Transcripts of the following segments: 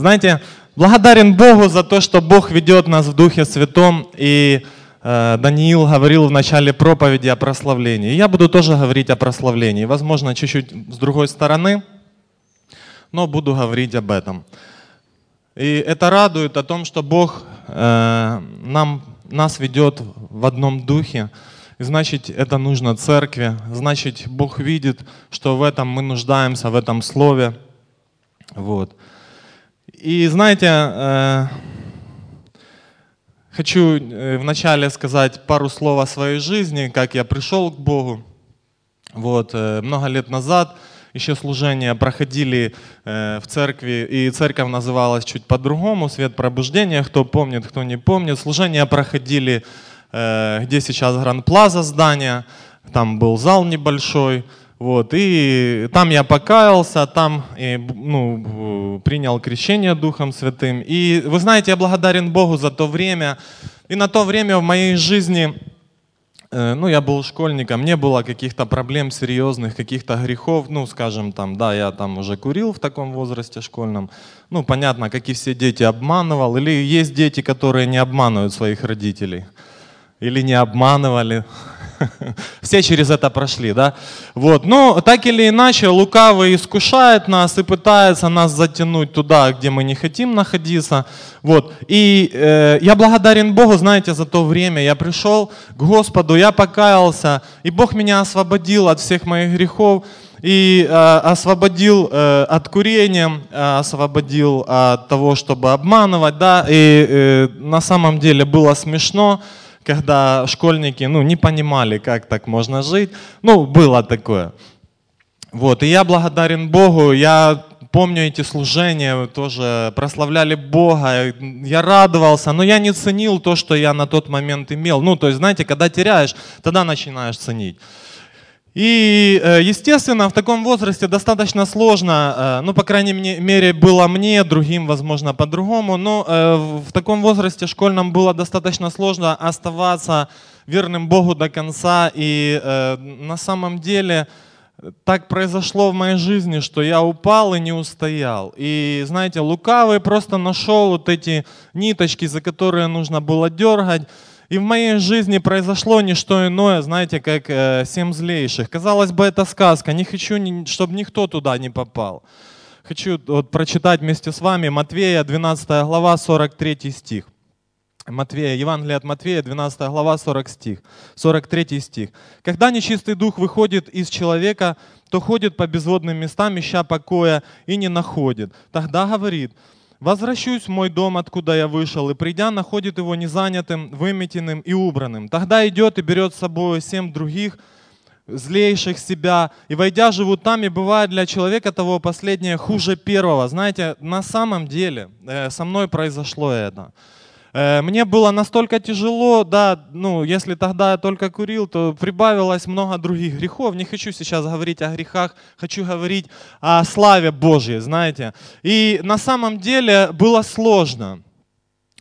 Знаете, благодарен Богу за то, что Бог ведет нас в Духе Святом. И э, Даниил говорил в начале проповеди о прославлении. Я буду тоже говорить о прославлении. Возможно, чуть-чуть с другой стороны, но буду говорить об этом. И это радует о том, что Бог э, нам, нас ведет в одном духе. И значит, это нужно церкви. Значит, Бог видит, что в этом мы нуждаемся, в этом слове. Вот. И знаете, э, хочу э, вначале сказать пару слов о своей жизни, как я пришел к Богу. Вот, э, много лет назад еще служения проходили в церкви, и церковь называлась чуть по-другому, «Свет пробуждения», кто помнит, кто не помнит. Служения проходили, где сейчас Гранд-Плаза здание, там был зал небольшой, вот, и там я покаялся, там ну, принял крещение Духом Святым. И вы знаете, я благодарен Богу за то время. И на то время в моей жизни, э, ну, я был школьником, не было каких-то проблем серьезных, каких-то грехов. Ну, скажем, там, да, я там уже курил в таком возрасте школьном. Ну, понятно, как и все дети, обманывал. Или есть дети, которые не обманывают своих родителей. Или не обманывали. Все через это прошли, да? Вот. Но так или иначе, лукавый искушает нас и пытается нас затянуть туда, где мы не хотим находиться. Вот. И э, я благодарен Богу, знаете, за то время. Я пришел к Господу, я покаялся, и Бог меня освободил от всех моих грехов и э, освободил э, от курения, э, освободил от того, чтобы обманывать, да, и э, на самом деле было смешно, когда школьники ну, не понимали, как так можно жить. Ну, было такое. Вот, и я благодарен Богу, я помню эти служения, тоже прославляли Бога, я радовался, но я не ценил то, что я на тот момент имел. Ну, то есть, знаете, когда теряешь, тогда начинаешь ценить. И, э, естественно, в таком возрасте достаточно сложно, э, ну, по крайней мере, было мне, другим, возможно, по-другому, но э, в таком возрасте школьном было достаточно сложно оставаться верным Богу до конца. И на самом деле так произошло в моей жизни, что я упал и не устоял. И, знаете, лукавый просто нашел вот эти ниточки, за которые нужно было дергать. И в моей жизни произошло не что иное, знаете, как э, семь злейших. Казалось бы, это сказка. Не хочу, чтобы никто туда не попал. Хочу вот, прочитать вместе с вами Матвея, 12 глава, 43 стих. Матвея, Евангелие от Матвея, 12 глава, 40 стих, 43 стих. «Когда нечистый дух выходит из человека, то ходит по безводным местам, ища покоя, и не находит. Тогда говорит, Возвращусь в мой дом, откуда я вышел, и придя, находит его незанятым, выметенным и убранным. Тогда идет и берет с собой семь других, злейших себя, и войдя живут там, и бывает для человека того последнее хуже первого. Знаете, на самом деле э, со мной произошло это. Э, мне было настолько тяжело, да, ну, если тогда я только курил, то прибавилось много других грехов. Не хочу сейчас говорить о грехах, хочу говорить о славе Божьей, знаете. И на самом деле было сложно.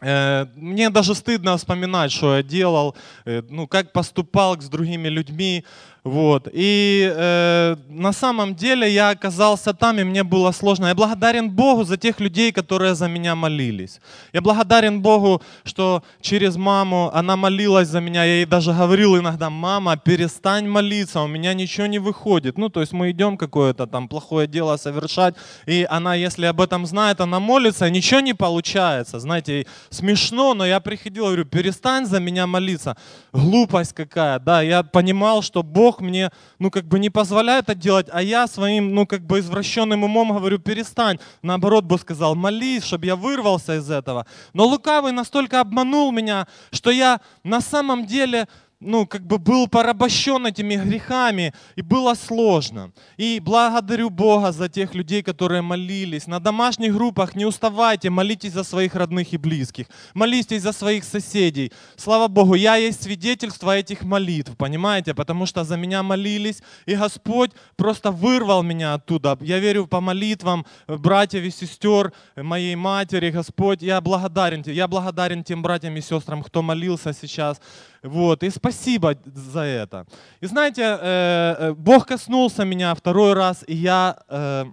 Э, мне даже стыдно вспоминать, что я делал, э, ну, как поступал с другими людьми. Вот. И э, на самом деле я оказался там, и мне было сложно. Я благодарен Богу за тех людей, которые за меня молились. Я благодарен Богу, что через маму она молилась за меня. Я ей даже говорил иногда, мама, перестань молиться, у меня ничего не выходит. Ну, то есть мы идем какое-то там плохое дело совершать, и она, если об этом знает, она молится, ничего не получается. Знаете, смешно, но я приходил, говорю, перестань за меня молиться. Глупость какая, да. Я понимал, что Бог мне, ну, как бы не позволяет это делать, а я своим, ну, как бы извращенным умом говорю, перестань. Наоборот, Бог сказал, молись, чтобы я вырвался из этого. Но лукавый настолько обманул меня, что я на самом деле ну, как бы был порабощен этими грехами, и было сложно. И благодарю Бога за тех людей, которые молились. На домашних группах не уставайте, молитесь за своих родных и близких, молитесь за своих соседей. Слава Богу, я есть свидетельство этих молитв, понимаете, потому что за меня молились, и Господь просто вырвал меня оттуда. Я верю по молитвам братьев и сестер, моей матери, Господь, я благодарен, я благодарен тем братьям и сестрам, кто молился сейчас. Вот, и спасибо за это. И знаете, э, э, Бог коснулся меня второй раз, и я, э,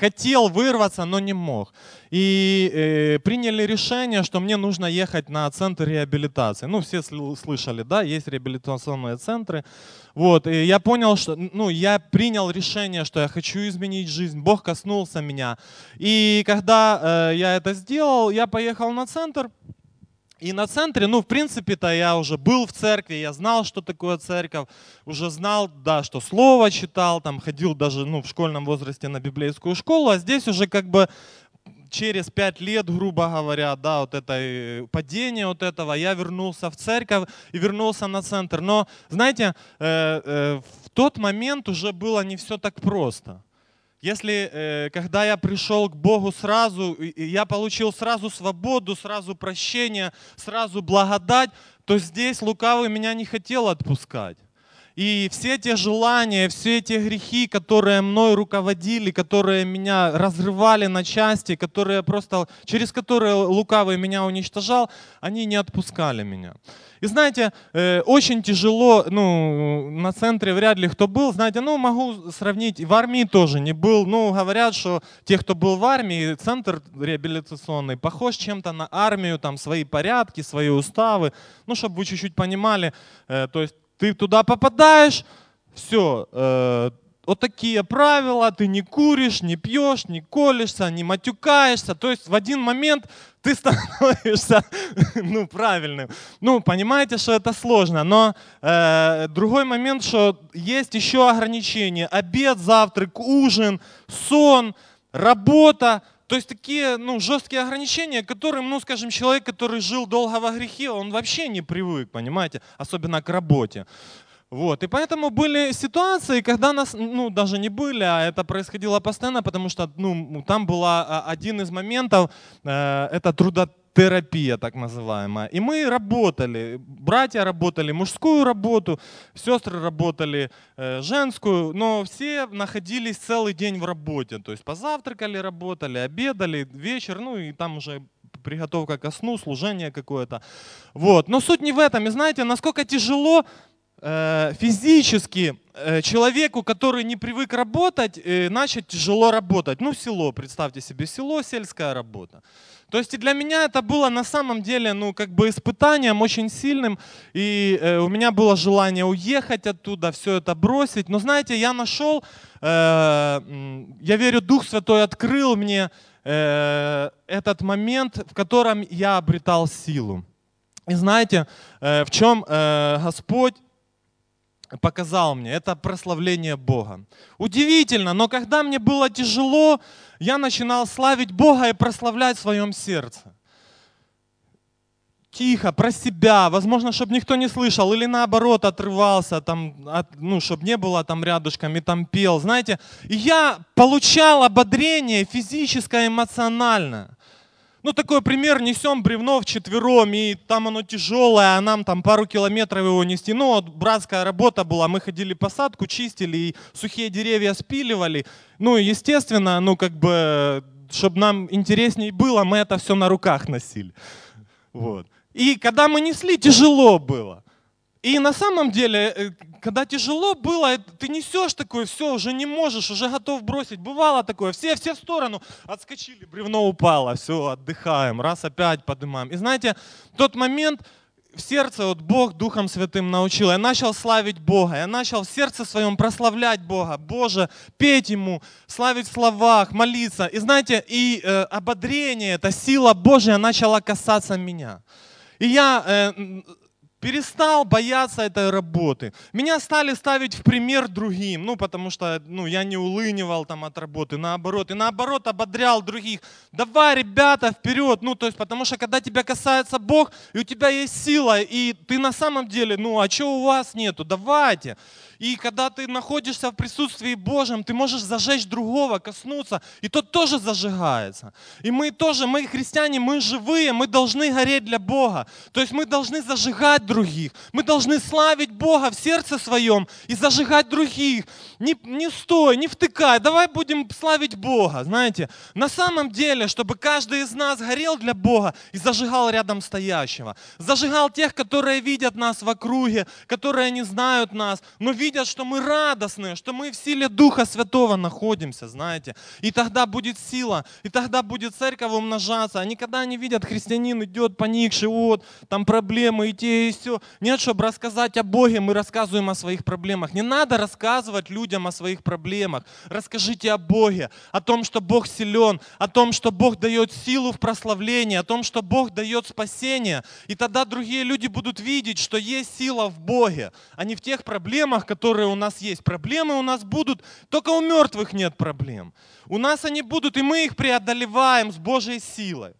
хотел вырваться, но не мог. И э, приняли решение, что мне нужно ехать на центр реабилитации. Ну, все слышали, да, есть реабилитационные центры. Вот, и я понял, что, ну, я принял решение, что я хочу изменить жизнь. Бог коснулся меня. И когда э, я это сделал, я поехал на центр. И на центре, ну, в принципе-то я уже был в церкви, я знал, что такое церковь, уже знал, да, что слово читал, там ходил даже, ну, в школьном возрасте на библейскую школу, а здесь уже как бы через пять лет, грубо говоря, да, вот это э, падение вот этого, я вернулся в церковь и вернулся на центр. Но, знаете, э, э, в тот момент уже было не все так просто. Если, э, когда я пришел к Богу сразу, я получил сразу свободу, сразу прощение, сразу благодать, то здесь лукавый меня не хотел отпускать. И все те желания, все те грехи, которые мной руководили, которые меня разрывали на части, которые просто, через которые лукавый меня уничтожал, они не отпускали меня. И знаете, э, очень тяжело, ну, на центре вряд ли кто был, знаете, ну, могу сравнить, в армии тоже не был, ну, говорят, что те, кто был в армии, центр реабилитационный, похож чем-то на армию, там, свои порядки, свои уставы, ну, чтобы вы чуть-чуть понимали, э, то есть ты туда попадаешь, все, э, вот такие правила, ты не куришь, не пьешь, не колешься, не матюкаешься. То есть в один момент ты становишься ну, правильным. Ну, понимаете, что это сложно. Но э, другой момент, что есть еще ограничения. Обед, завтрак, ужин, сон, работа. То есть такие ну, жесткие ограничения, которым, ну, скажем, человек, который жил долго во грехе, он вообще не привык, понимаете, особенно к работе. Вот. И поэтому были ситуации, когда нас, ну, даже не были, а это происходило постоянно, потому что, ну, там был а, один из моментов, э, это трудотерапия, так называемая. И мы работали, братья работали мужскую работу, сестры работали э, женскую, но все находились целый день в работе. То есть позавтракали, работали, обедали, вечер, ну и там уже приготовка ко сну, служение какое-то. Вот. Но суть не в этом. И знаете, насколько тяжело Э, физически э, человеку, который не привык работать, э, начать тяжело работать. Ну, село, представьте себе, село, сельская работа. То есть и для меня это было на самом деле, ну, как бы испытанием очень сильным. И э, у меня было желание уехать оттуда, все это бросить. Но знаете, я нашел, э, я верю, Дух Святой открыл мне э, этот момент, в котором я обретал силу. И знаете, э, в чем э, Господь показал мне, это прославление Бога. Удивительно, но когда мне было тяжело, я начинал славить Бога и прославлять в своем сердце. Тихо, про себя, возможно, чтобы никто не слышал, или наоборот отрывался, там, от, ну, чтобы не было там рядышком и там пел, знаете. И я получал ободрение физическое, эмоциональное. Ну, такой пример, несем бревно в четвером, и там оно тяжелое, а нам там пару километров его нести. Ну, вот братская работа была, мы ходили посадку, чистили, и сухие деревья спиливали. Ну, естественно, ну, как бы, чтобы нам интереснее было, мы это все на руках носили. Вот. И когда мы несли, тяжело было. И на самом деле, э, когда тяжело было, ты несешь такое, все, уже не можешь, уже готов бросить. Бывало такое, все, все в сторону, отскочили, бревно упало, все, отдыхаем, раз опять поднимаем. И знаете, тот момент в сердце вот Бог Духом Святым научил. Я начал славить Бога, я начал в сердце своем прославлять Бога. Боже, петь Ему, славить в словах, молиться. И знаете, и э, ободрение, эта сила Божья начала касаться меня. И я э, перестал бояться этой работы. Меня стали ставить в пример другим, ну, потому что ну, я не улынивал там от работы, наоборот. И наоборот ободрял других. Давай, ребята, вперед. Ну, то есть, потому что когда тебя касается Бог, и у тебя есть сила, и ты на самом деле, ну, а что у вас нету? Давайте. И когда ты находишься в присутствии Божьем, ты можешь зажечь другого, коснуться, и тот тоже зажигается. И мы тоже, мы христиане, мы живые, мы должны гореть для Бога. То есть мы должны зажигать других. Мы должны славить Бога в сердце своем и зажигать других. Не, не стой, не втыкай, давай будем славить Бога. Знаете, на самом деле, чтобы каждый из нас горел для Бога и зажигал рядом стоящего. Зажигал тех, которые видят нас в округе, которые не знают нас, но видят, что мы радостные, что мы в силе Духа Святого находимся, знаете. И тогда будет сила, и тогда будет церковь умножаться. Они когда не видят, христианин идет поникший, вот, там проблемы и те, и все. Нет, чтобы рассказать о Боге, мы рассказываем о своих проблемах. Не надо рассказывать людям о своих проблемах. Расскажите о Боге, о том, что Бог силен, о том, что Бог дает силу в прославлении, о том, что Бог дает спасение. И тогда другие люди будут видеть, что есть сила в Боге, а не в тех проблемах, которые у нас есть. Проблемы у нас будут, только у мертвых нет проблем. У нас они будут, и мы их преодолеваем с Божьей силой.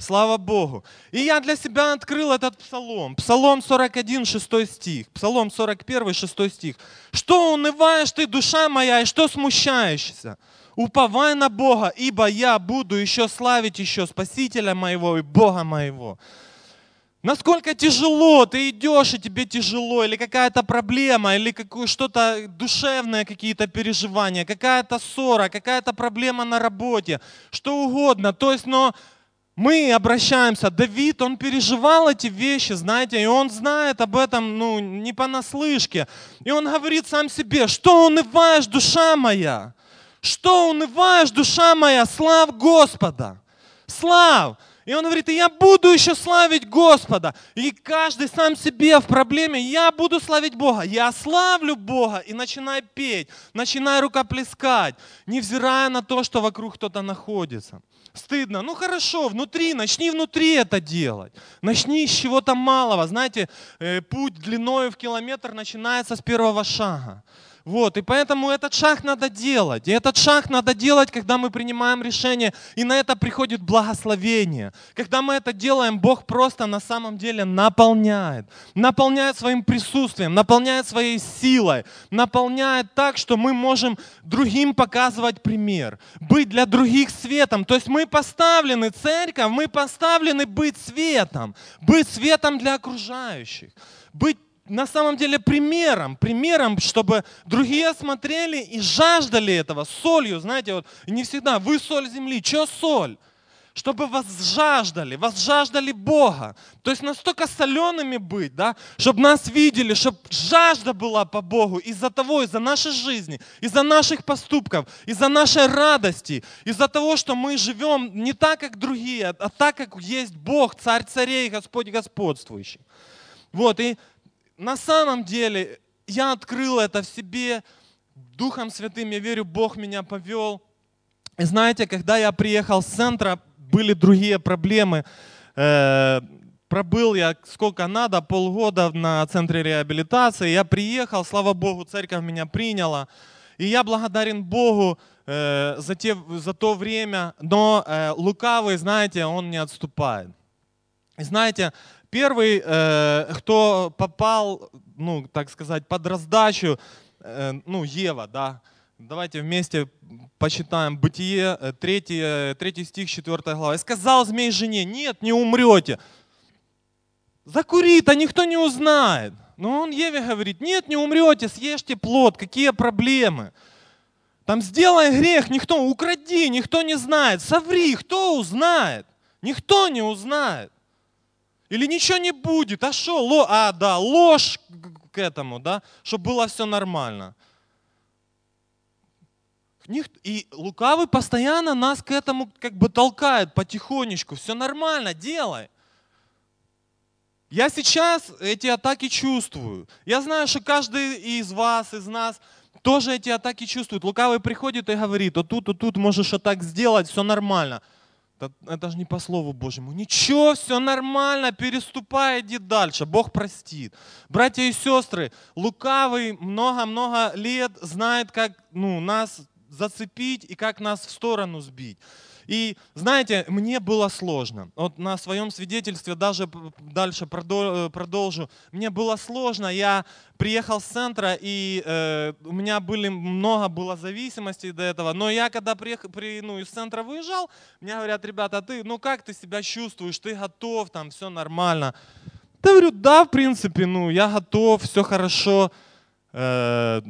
Слава Богу. И я для себя открыл этот псалом. Псалом 41, 6 стих. Псалом 41, 6 стих. «Что унываешь ты, душа моя, и что смущаешься? Уповай на Бога, ибо я буду еще славить еще Спасителя моего и Бога моего». Насколько тяжело, ты идешь, и тебе тяжело, или какая-то проблема, или что-то душевное, какие-то переживания, какая-то ссора, какая-то проблема на работе, что угодно. То есть, но мы обращаемся, Давид, он переживал эти вещи, знаете, и он знает об этом, ну, не понаслышке. И он говорит сам себе, что унываешь, душа моя? Что унываешь, душа моя? Слав Господа! Слав! И он говорит, и я буду еще славить Господа. И каждый сам себе в проблеме, я буду славить Бога. Я славлю Бога и начинай петь, начинай рукоплескать, невзирая на то, что вокруг кто-то находится. Стыдно. Ну хорошо, внутри, начни внутри это делать. Начни с чего-то малого. Знаете, э, путь длиною в километр начинается с первого шага. Вот, и поэтому этот шаг надо делать. И этот шаг надо делать, когда мы принимаем решение, и на это приходит благословение. Когда мы это делаем, Бог просто на самом деле наполняет. Наполняет своим присутствием, наполняет своей силой, наполняет так, что мы можем другим показывать пример, быть для других светом. То есть мы поставлены, церковь, мы поставлены быть светом, быть светом для окружающих, быть на самом деле примером, примером, чтобы другие смотрели и жаждали этого солью, знаете, вот не всегда, вы соль земли, что соль? Чтобы вас жаждали, вас жаждали Бога. То есть настолько солеными быть, да, чтобы нас видели, чтобы жажда была по Богу из-за того, из-за нашей жизни, из-за наших поступков, из-за нашей радости, из-за того, что мы живем не так, как другие, а так, как есть Бог, Царь царей, Господь господствующий. Вот, и на самом деле я открыл это в себе, Духом Святым, я верю, Бог меня повел. И знаете, когда я приехал с центра, были другие проблемы. Э, пробыл я сколько надо, полгода на центре реабилитации. Я приехал, слава Богу, церковь меня приняла. И я благодарен Богу э, за, те, за то время, но э, лукавый, знаете, он не отступает. И знаете, Первый, э, кто попал, ну, так сказать, под раздачу, э, ну, Ева, да. Давайте вместе почитаем Бытие, 3, 3 стих, 4 глава. «И сказал змей жене, нет, не умрете. Закури-то никто не узнает. Но он Еве говорит, нет, не умрете, съешьте плод, какие проблемы. Там сделай грех, никто, укради, никто не знает. Соври, кто узнает? Никто не узнает. Или ничего не будет, а что, ло, а да, ложь к этому, да, чтобы было все нормально. И лукавый постоянно нас к этому как бы толкает потихонечку. Все нормально, делай. Я сейчас эти атаки чувствую. Я знаю, что каждый из вас, из нас тоже эти атаки чувствует. Лукавый приходит и говорит, вот тут, вот тут можешь вот так сделать, все нормально. Это, это же не по Слову Божьему. Ничего, все нормально, переступай, иди дальше, Бог простит. Братья и сестры, лукавый много-много лет знает, как ну, нас зацепить и как нас в сторону сбить. И знаете, мне было сложно. Вот на своем свидетельстве даже дальше продолжу. Мне было сложно. Я приехал с центра, и э, у меня были много было зависимостей до этого. Но я когда приехал, при, ну, из центра выезжал, мне говорят, ребята, ты, ну как ты себя чувствуешь? Ты готов, там все нормально. Да, говорю, да, в принципе, ну, я готов, все хорошо. Э,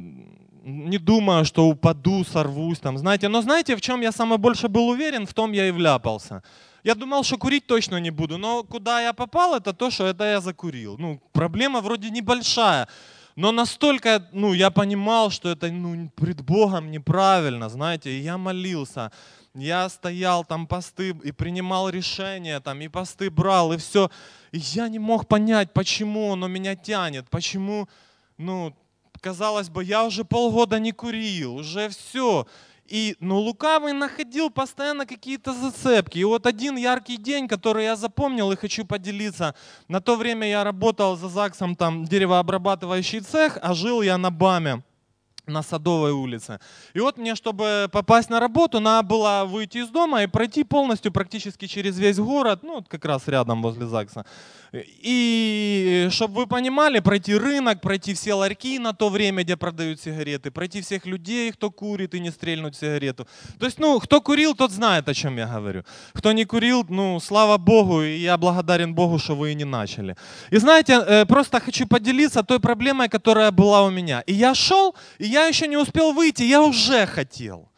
не думаю, что упаду, сорвусь там, знаете. Но знаете, в чем я самое больше был уверен, в том я и вляпался. Я думал, что курить точно не буду, но куда я попал, это то, что это я закурил. Ну, проблема вроде небольшая, но настолько, ну, я понимал, что это, ну, пред Богом неправильно, знаете, и я молился. Я стоял там посты и принимал решения, там и посты брал, и все. И я не мог понять, почему оно меня тянет, почему, ну, казалось бы, я уже полгода не курил, уже все. И, ну, лукавый находил постоянно какие-то зацепки. И вот один яркий день, который я запомнил и хочу поделиться. На то время я работал за ЗАГСом, там, деревообрабатывающий цех, а жил я на БАМе на Садовой улице. И вот мне, чтобы попасть на работу, надо было выйти из дома и пройти полностью практически через весь город, ну, как раз рядом возле ЗАГСа. И чтобы вы понимали, пройти рынок, пройти все ларьки на то время, где продают сигареты, пройти всех людей, кто курит и не стрельнуть сигарету. То есть, ну, кто курил, тот знает, о чем я говорю. Кто не курил, ну, слава Богу, и я благодарен Богу, что вы и не начали. И знаете, э, просто хочу поделиться той проблемой, которая была у меня. И я шел, и я еще не успел выйти, я уже хотел.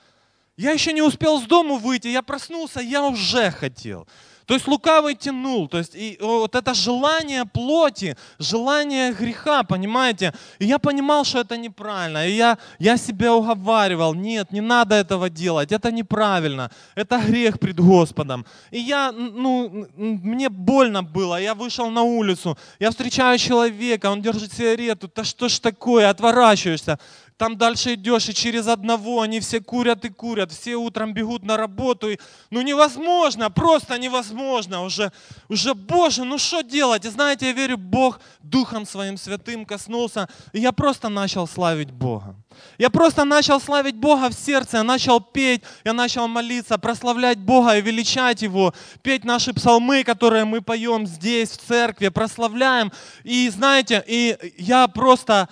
Я еще не успел с дому выйти, я проснулся, я уже хотел. То есть лукавый тянул, то есть и вот это желание плоти, желание греха, понимаете? И я понимал, что это неправильно. И я, я себя уговаривал, нет, не надо этого делать, это неправильно, это грех пред Господом. И я, ну, мне больно было, я вышел на улицу, я встречаю человека, он держит сигарету, да что ж такое, отворачиваешься. Там дальше идешь, и через одного они все курят и курят, все утром бегут на работу. И, ну невозможно, просто невозможно. Уже, уже, Боже, ну что делать? И знаете, я верю, Бог Духом Своим Святым коснулся, и я просто начал славить Бога. Я просто начал славить Бога в сердце, я начал петь, я начал молиться, прославлять Бога и величать Его, петь наши псалмы, которые мы поем здесь, в церкви, прославляем. И знаете, и я просто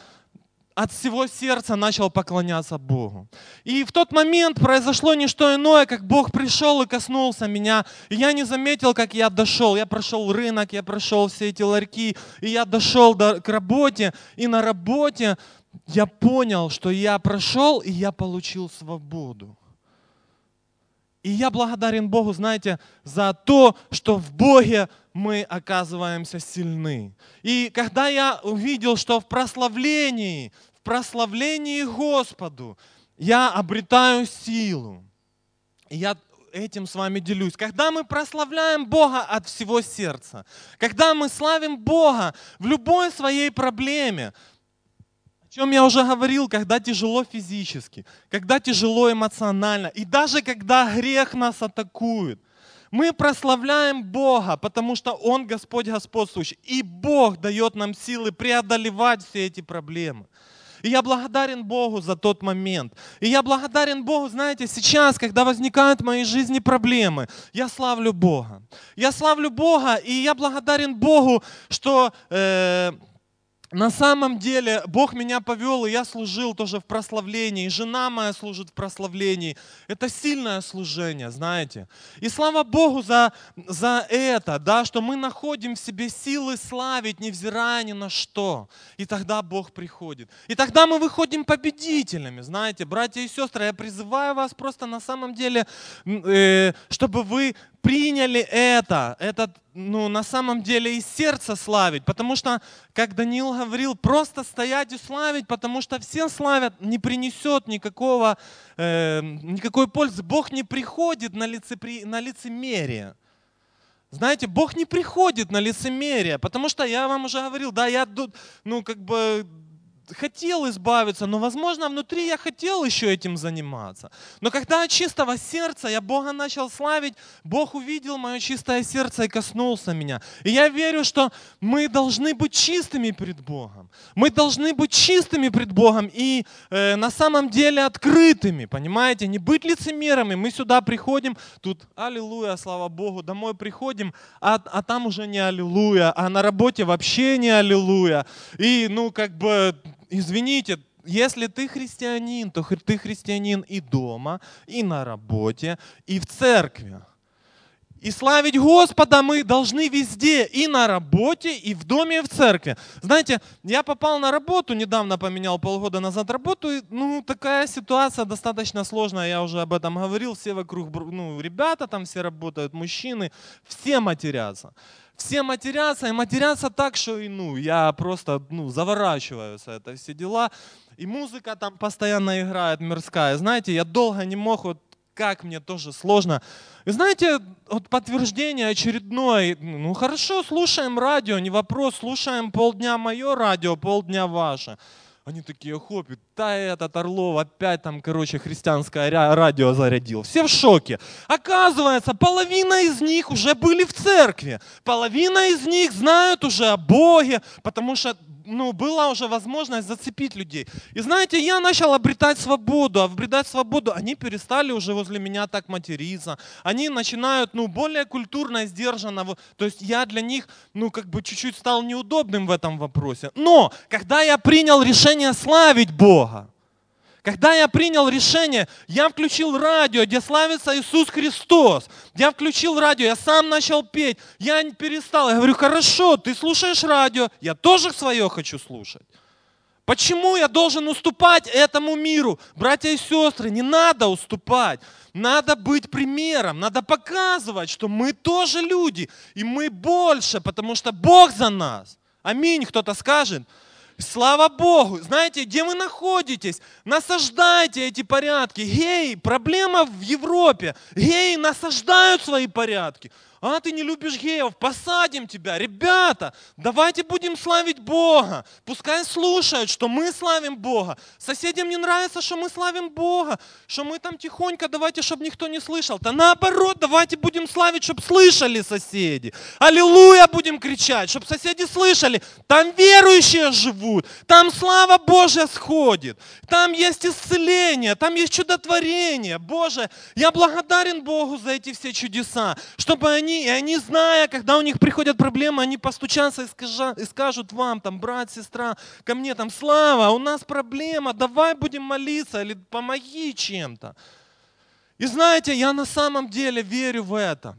от всего сердца начал поклоняться Богу. И в тот момент произошло не что иное, как Бог пришел и коснулся меня. И я не заметил, как я дошел. Я прошел рынок, я прошел все эти ларьки, и я дошел до, к работе. И на работе я понял, что я прошел, и я получил свободу. И я благодарен Богу, знаете, за то, что в Боге мы оказываемся сильны. И когда я увидел, что в прославлении, прославлении Господу я обретаю силу. И я этим с вами делюсь. Когда мы прославляем Бога от всего сердца, когда мы славим Бога в любой своей проблеме, о чем я уже говорил, когда тяжело физически, когда тяжело эмоционально, и даже когда грех нас атакует, мы прославляем Бога, потому что Он Господь господствующий. И Бог дает нам силы преодолевать все эти проблемы. И я благодарен Богу за тот момент. И я благодарен Богу, знаете, сейчас, когда возникают в моей жизни проблемы, я славлю Бога. Я славлю Бога, и я благодарен Богу, что э, на самом деле Бог меня повел, и я служил тоже в прославлении, и жена моя служит в прославлении. Это сильное служение, знаете. И слава Богу за, за это, да, что мы находим в себе силы славить, невзирая ни на что. И тогда Бог приходит. И тогда мы выходим победителями, знаете, братья и сестры, я призываю вас просто на самом деле, э, чтобы вы приняли это, этот, ну, на самом деле из сердца славить, потому что, как Даниил говорил, просто стоять и славить, потому что все славят, не принесет никакого, э, никакой пользы. Бог не приходит на, лицепри, на лицемерие. Знаете, Бог не приходит на лицемерие, потому что я вам уже говорил, да, я, ну, как бы хотел избавиться, но, возможно, внутри я хотел еще этим заниматься. Но когда от чистого сердца я Бога начал славить, Бог увидел мое чистое сердце и коснулся меня. И я верю, что мы должны быть чистыми пред Богом. Мы должны быть чистыми пред Богом и э, на самом деле открытыми, понимаете? Не быть лицемерами. Мы сюда приходим, тут аллилуйя, слава Богу, домой приходим, а, а там уже не аллилуйя, а на работе вообще не аллилуйя. И, ну, как бы извините, если ты христианин, то ты христианин и дома, и на работе, и в церкви. И славить Господа мы должны везде, и на работе, и в доме, и в церкви. Знаете, я попал на работу, недавно поменял полгода назад работу, и, ну, такая ситуация достаточно сложная, я уже об этом говорил, все вокруг, ну, ребята там все работают, мужчины, все матерятся. Все матерятся, и матерятся так, что, и, ну, я просто, ну, заворачиваюсь, это все дела. И музыка там постоянно играет мирская. Знаете, я долго не мог вот как мне тоже сложно. И знаете, вот подтверждение очередное, ну хорошо, слушаем радио, не вопрос, слушаем полдня мое радио, полдня ваше. Они такие, хопи, да этот Орлов опять там, короче, христианское радио зарядил. Все в шоке. Оказывается, половина из них уже были в церкви. Половина из них знают уже о Боге, потому что ну, была уже возможность зацепить людей. И знаете, я начал обретать свободу, а обретать свободу, они перестали уже возле меня так материться. Они начинают, ну, более культурно, сдержанно. То есть я для них, ну, как бы чуть-чуть стал неудобным в этом вопросе. Но, когда я принял решение славить Бога, когда я принял решение, я включил радио, где славится Иисус Христос. Я включил радио, я сам начал петь. Я не перестал. Я говорю, хорошо, ты слушаешь радио, я тоже свое хочу слушать. Почему я должен уступать этому миру? Братья и сестры, не надо уступать. Надо быть примером, надо показывать, что мы тоже люди, и мы больше, потому что Бог за нас. Аминь, кто-то скажет. Слава Богу! Знаете, где вы находитесь? Насаждайте эти порядки. Геи, проблема в Европе. Геи насаждают свои порядки. А ты не любишь геев, посадим тебя. Ребята, давайте будем славить Бога. Пускай слушают, что мы славим Бога. Соседям не нравится, что мы славим Бога, что мы там тихонько, давайте, чтобы никто не слышал. Да наоборот, давайте будем славить, чтобы слышали соседи. Аллилуйя будем кричать, чтобы соседи слышали. Там верующие живут, там слава Божья сходит, там есть исцеление, там есть чудотворение. Боже, я благодарен Богу за эти все чудеса, чтобы они они, и они, зная, когда у них приходят проблемы, они постучатся и, скажа, и скажут вам, там, брат, сестра, ко мне там, Слава, у нас проблема, давай будем молиться или помоги чем-то. И знаете, я на самом деле верю в это.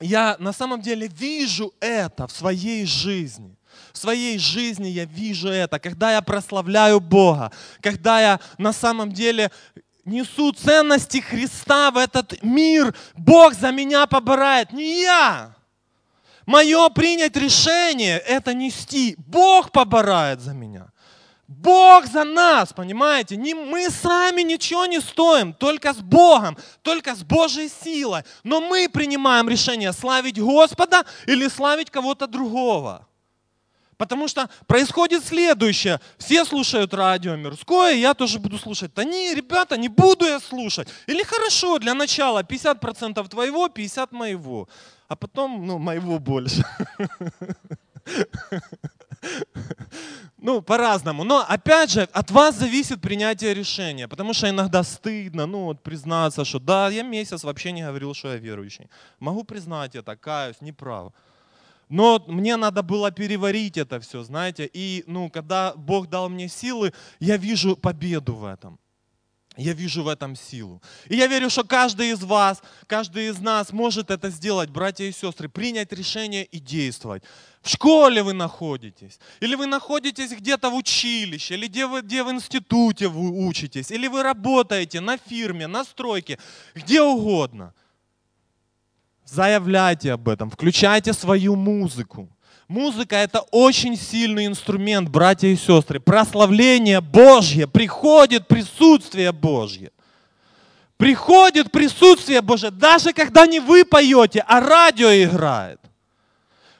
Я на самом деле вижу это в своей жизни. В своей жизни я вижу это, когда я прославляю Бога, когда я на самом деле несу ценности Христа в этот мир. Бог за меня побирает, не я. Мое принять решение – это нести. Бог побирает за меня. Бог за нас, понимаете? Не, мы сами ничего не стоим, только с Богом, только с Божьей силой. Но мы принимаем решение славить Господа или славить кого-то другого. Потому что происходит следующее. Все слушают радио мирское, я тоже буду слушать. Да не, ребята, не буду я слушать. Или хорошо, для начала 50% твоего, 50% моего. А потом, ну, моего больше. Ну, по-разному. Но, опять же, от вас зависит принятие решения. Потому что иногда стыдно, ну, вот признаться, что да, я месяц вообще не говорил, что я верующий. Могу признать это, каюсь, неправ. Но мне надо было переварить это все, знаете. И ну, когда Бог дал мне силы, я вижу победу в этом. Я вижу в этом силу. И я верю, что каждый из вас, каждый из нас может это сделать, братья и сестры, принять решение и действовать. В школе вы находитесь, или вы находитесь где-то в училище, или где вы, где в институте вы учитесь, или вы работаете на фирме, на стройке, где угодно – Заявляйте об этом, включайте свою музыку. Музыка – это очень сильный инструмент, братья и сестры. Прославление Божье, приходит присутствие Божье. Приходит присутствие Божье, даже когда не вы поете, а радио играет.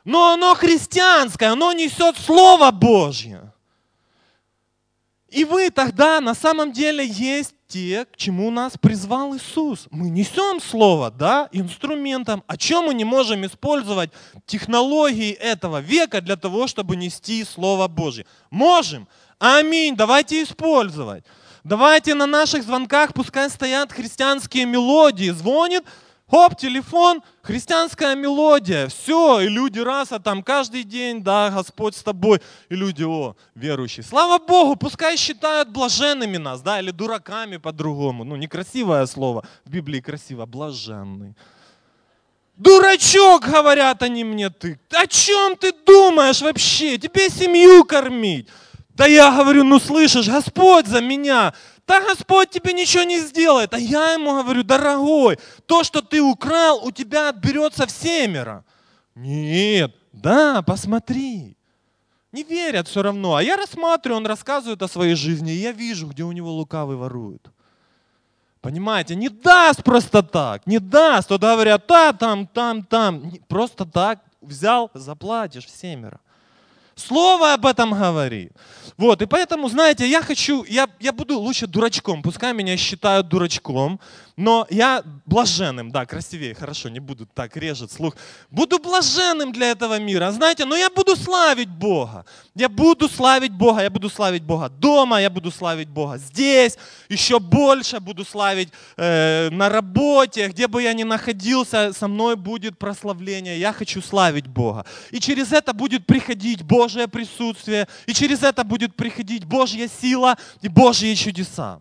Но оно христианское, оно несет Слово Божье. И вы тогда на самом деле есть те, к чему нас призвал Иисус. Мы несем Слово, да, инструментом. А чем мы не можем использовать технологии этого века для того, чтобы нести Слово Божье? Можем. Аминь. Давайте использовать. Давайте на наших звонках пускай стоят христианские мелодии. Звонит, Хоп, телефон, христианская мелодия, все, и люди раз, а там каждый день, да, Господь с тобой, и люди, о, верующие. Слава Богу, пускай считают блаженными нас, да, или дураками по-другому. Ну, некрасивое слово, в Библии красиво, блаженный. Дурачок, говорят они мне, ты. О чем ты думаешь вообще? Тебе семью кормить. Да я говорю, ну слышишь, Господь за меня. Да Господь тебе ничего не сделает. А я ему говорю, дорогой, то, что ты украл, у тебя отберется в. Нет, да, посмотри. Не верят все равно. А я рассматриваю, он рассказывает о своей жизни, и я вижу, где у него лукавый ворует. Понимаете, не даст просто так, не даст. То говорят, да, там, там, там. Просто так взял, заплатишь в. Слово об этом говорит. Вот, и поэтому, знаете, я хочу, я, я буду лучше дурачком, пускай меня считают дурачком, но я блаженным, да, красивее, хорошо, не буду так режет слух. Буду блаженным для этого мира, знаете, но я буду славить Бога. Я буду славить Бога, я буду славить Бога дома, я буду славить Бога здесь, еще больше буду славить э, на работе, где бы я ни находился, со мной будет прославление. Я хочу славить Бога. И через это будет приходить Божье присутствие, и через это будет приходить Божья сила и Божьи чудеса.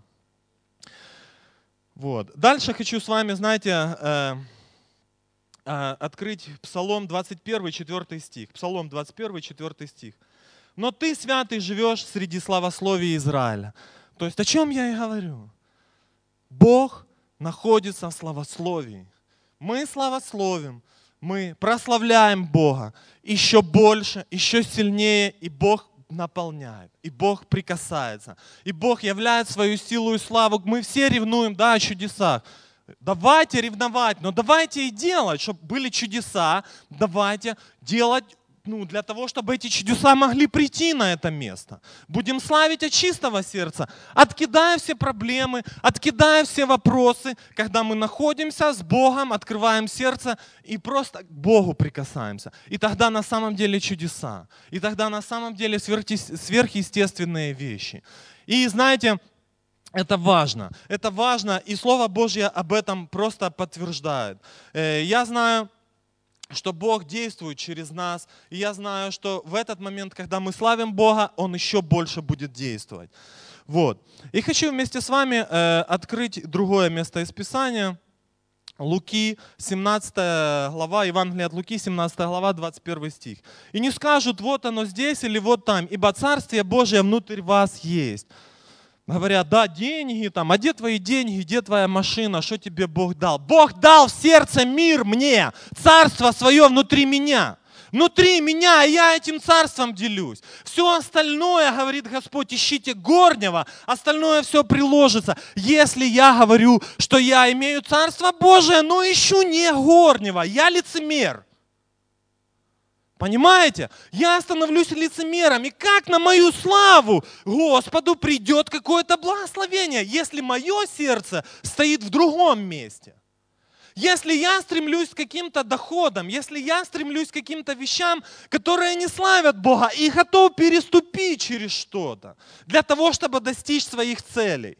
Вот. Дальше хочу с вами, знаете, э, э, открыть Псалом 21, 4 стих. Псалом 21, 4 стих. «Но ты, святый, живешь среди славословия Израиля». То есть о чем я и говорю? Бог находится в славословии. Мы славословим, мы прославляем Бога еще больше, еще сильнее, и Бог наполняет, и Бог прикасается, и Бог являет свою силу и славу. Мы все ревнуем, да, о чудесах. Давайте ревновать, но давайте и делать, чтобы были чудеса. Давайте делать ну, для того, чтобы эти чудеса могли прийти на это место. Будем славить от чистого сердца, откидая все проблемы, откидая все вопросы, когда мы находимся с Богом, открываем сердце и просто к Богу прикасаемся. И тогда на самом деле чудеса. И тогда на самом деле сверхъестественные вещи. И знаете, это важно. Это важно, и Слово Божье об этом просто подтверждает. Э, я знаю, что Бог действует через нас. И я знаю, что в этот момент, когда мы славим Бога, Он еще больше будет действовать. Вот. И хочу вместе с вами э, открыть другое место из Писания. Луки, 17 глава, Евангелие от Луки, 17 глава, 21 стих. «И не скажут, вот оно здесь или вот там, ибо Царствие Божие внутрь вас есть». Говорят, да, деньги там, а где твои деньги, где твоя машина, что тебе Бог дал? Бог дал в сердце мир мне, царство свое внутри меня. Внутри меня, и я этим царством делюсь. Все остальное, говорит Господь, ищите горнего, остальное все приложится. Если я говорю, что я имею царство Божие, но ищу не горнего, я лицемер. Понимаете? Я становлюсь лицемером. И как на мою славу Господу придет какое-то благословение, если мое сердце стоит в другом месте? Если я стремлюсь к каким-то доходам, если я стремлюсь к каким-то вещам, которые не славят Бога, и готов переступить через что-то для того, чтобы достичь своих целей,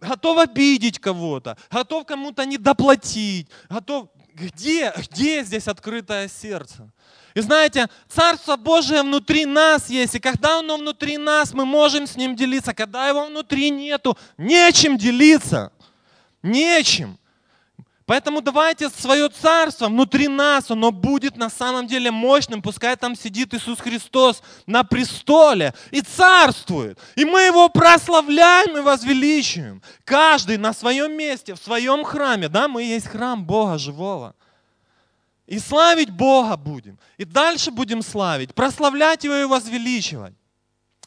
готов обидеть кого-то, готов кому-то не доплатить, готов... Где, где здесь открытое сердце? И знаете, Царство Божие внутри нас есть, и когда оно внутри нас, мы можем с ним делиться. Когда его внутри нету, нечем делиться. Нечем. Поэтому давайте свое царство внутри нас, оно будет на самом деле мощным. Пускай там сидит Иисус Христос на престоле и царствует. И мы его прославляем и возвеличиваем. Каждый на своем месте, в своем храме. Да, мы есть храм Бога живого. И славить Бога будем. И дальше будем славить, прославлять Его и возвеличивать.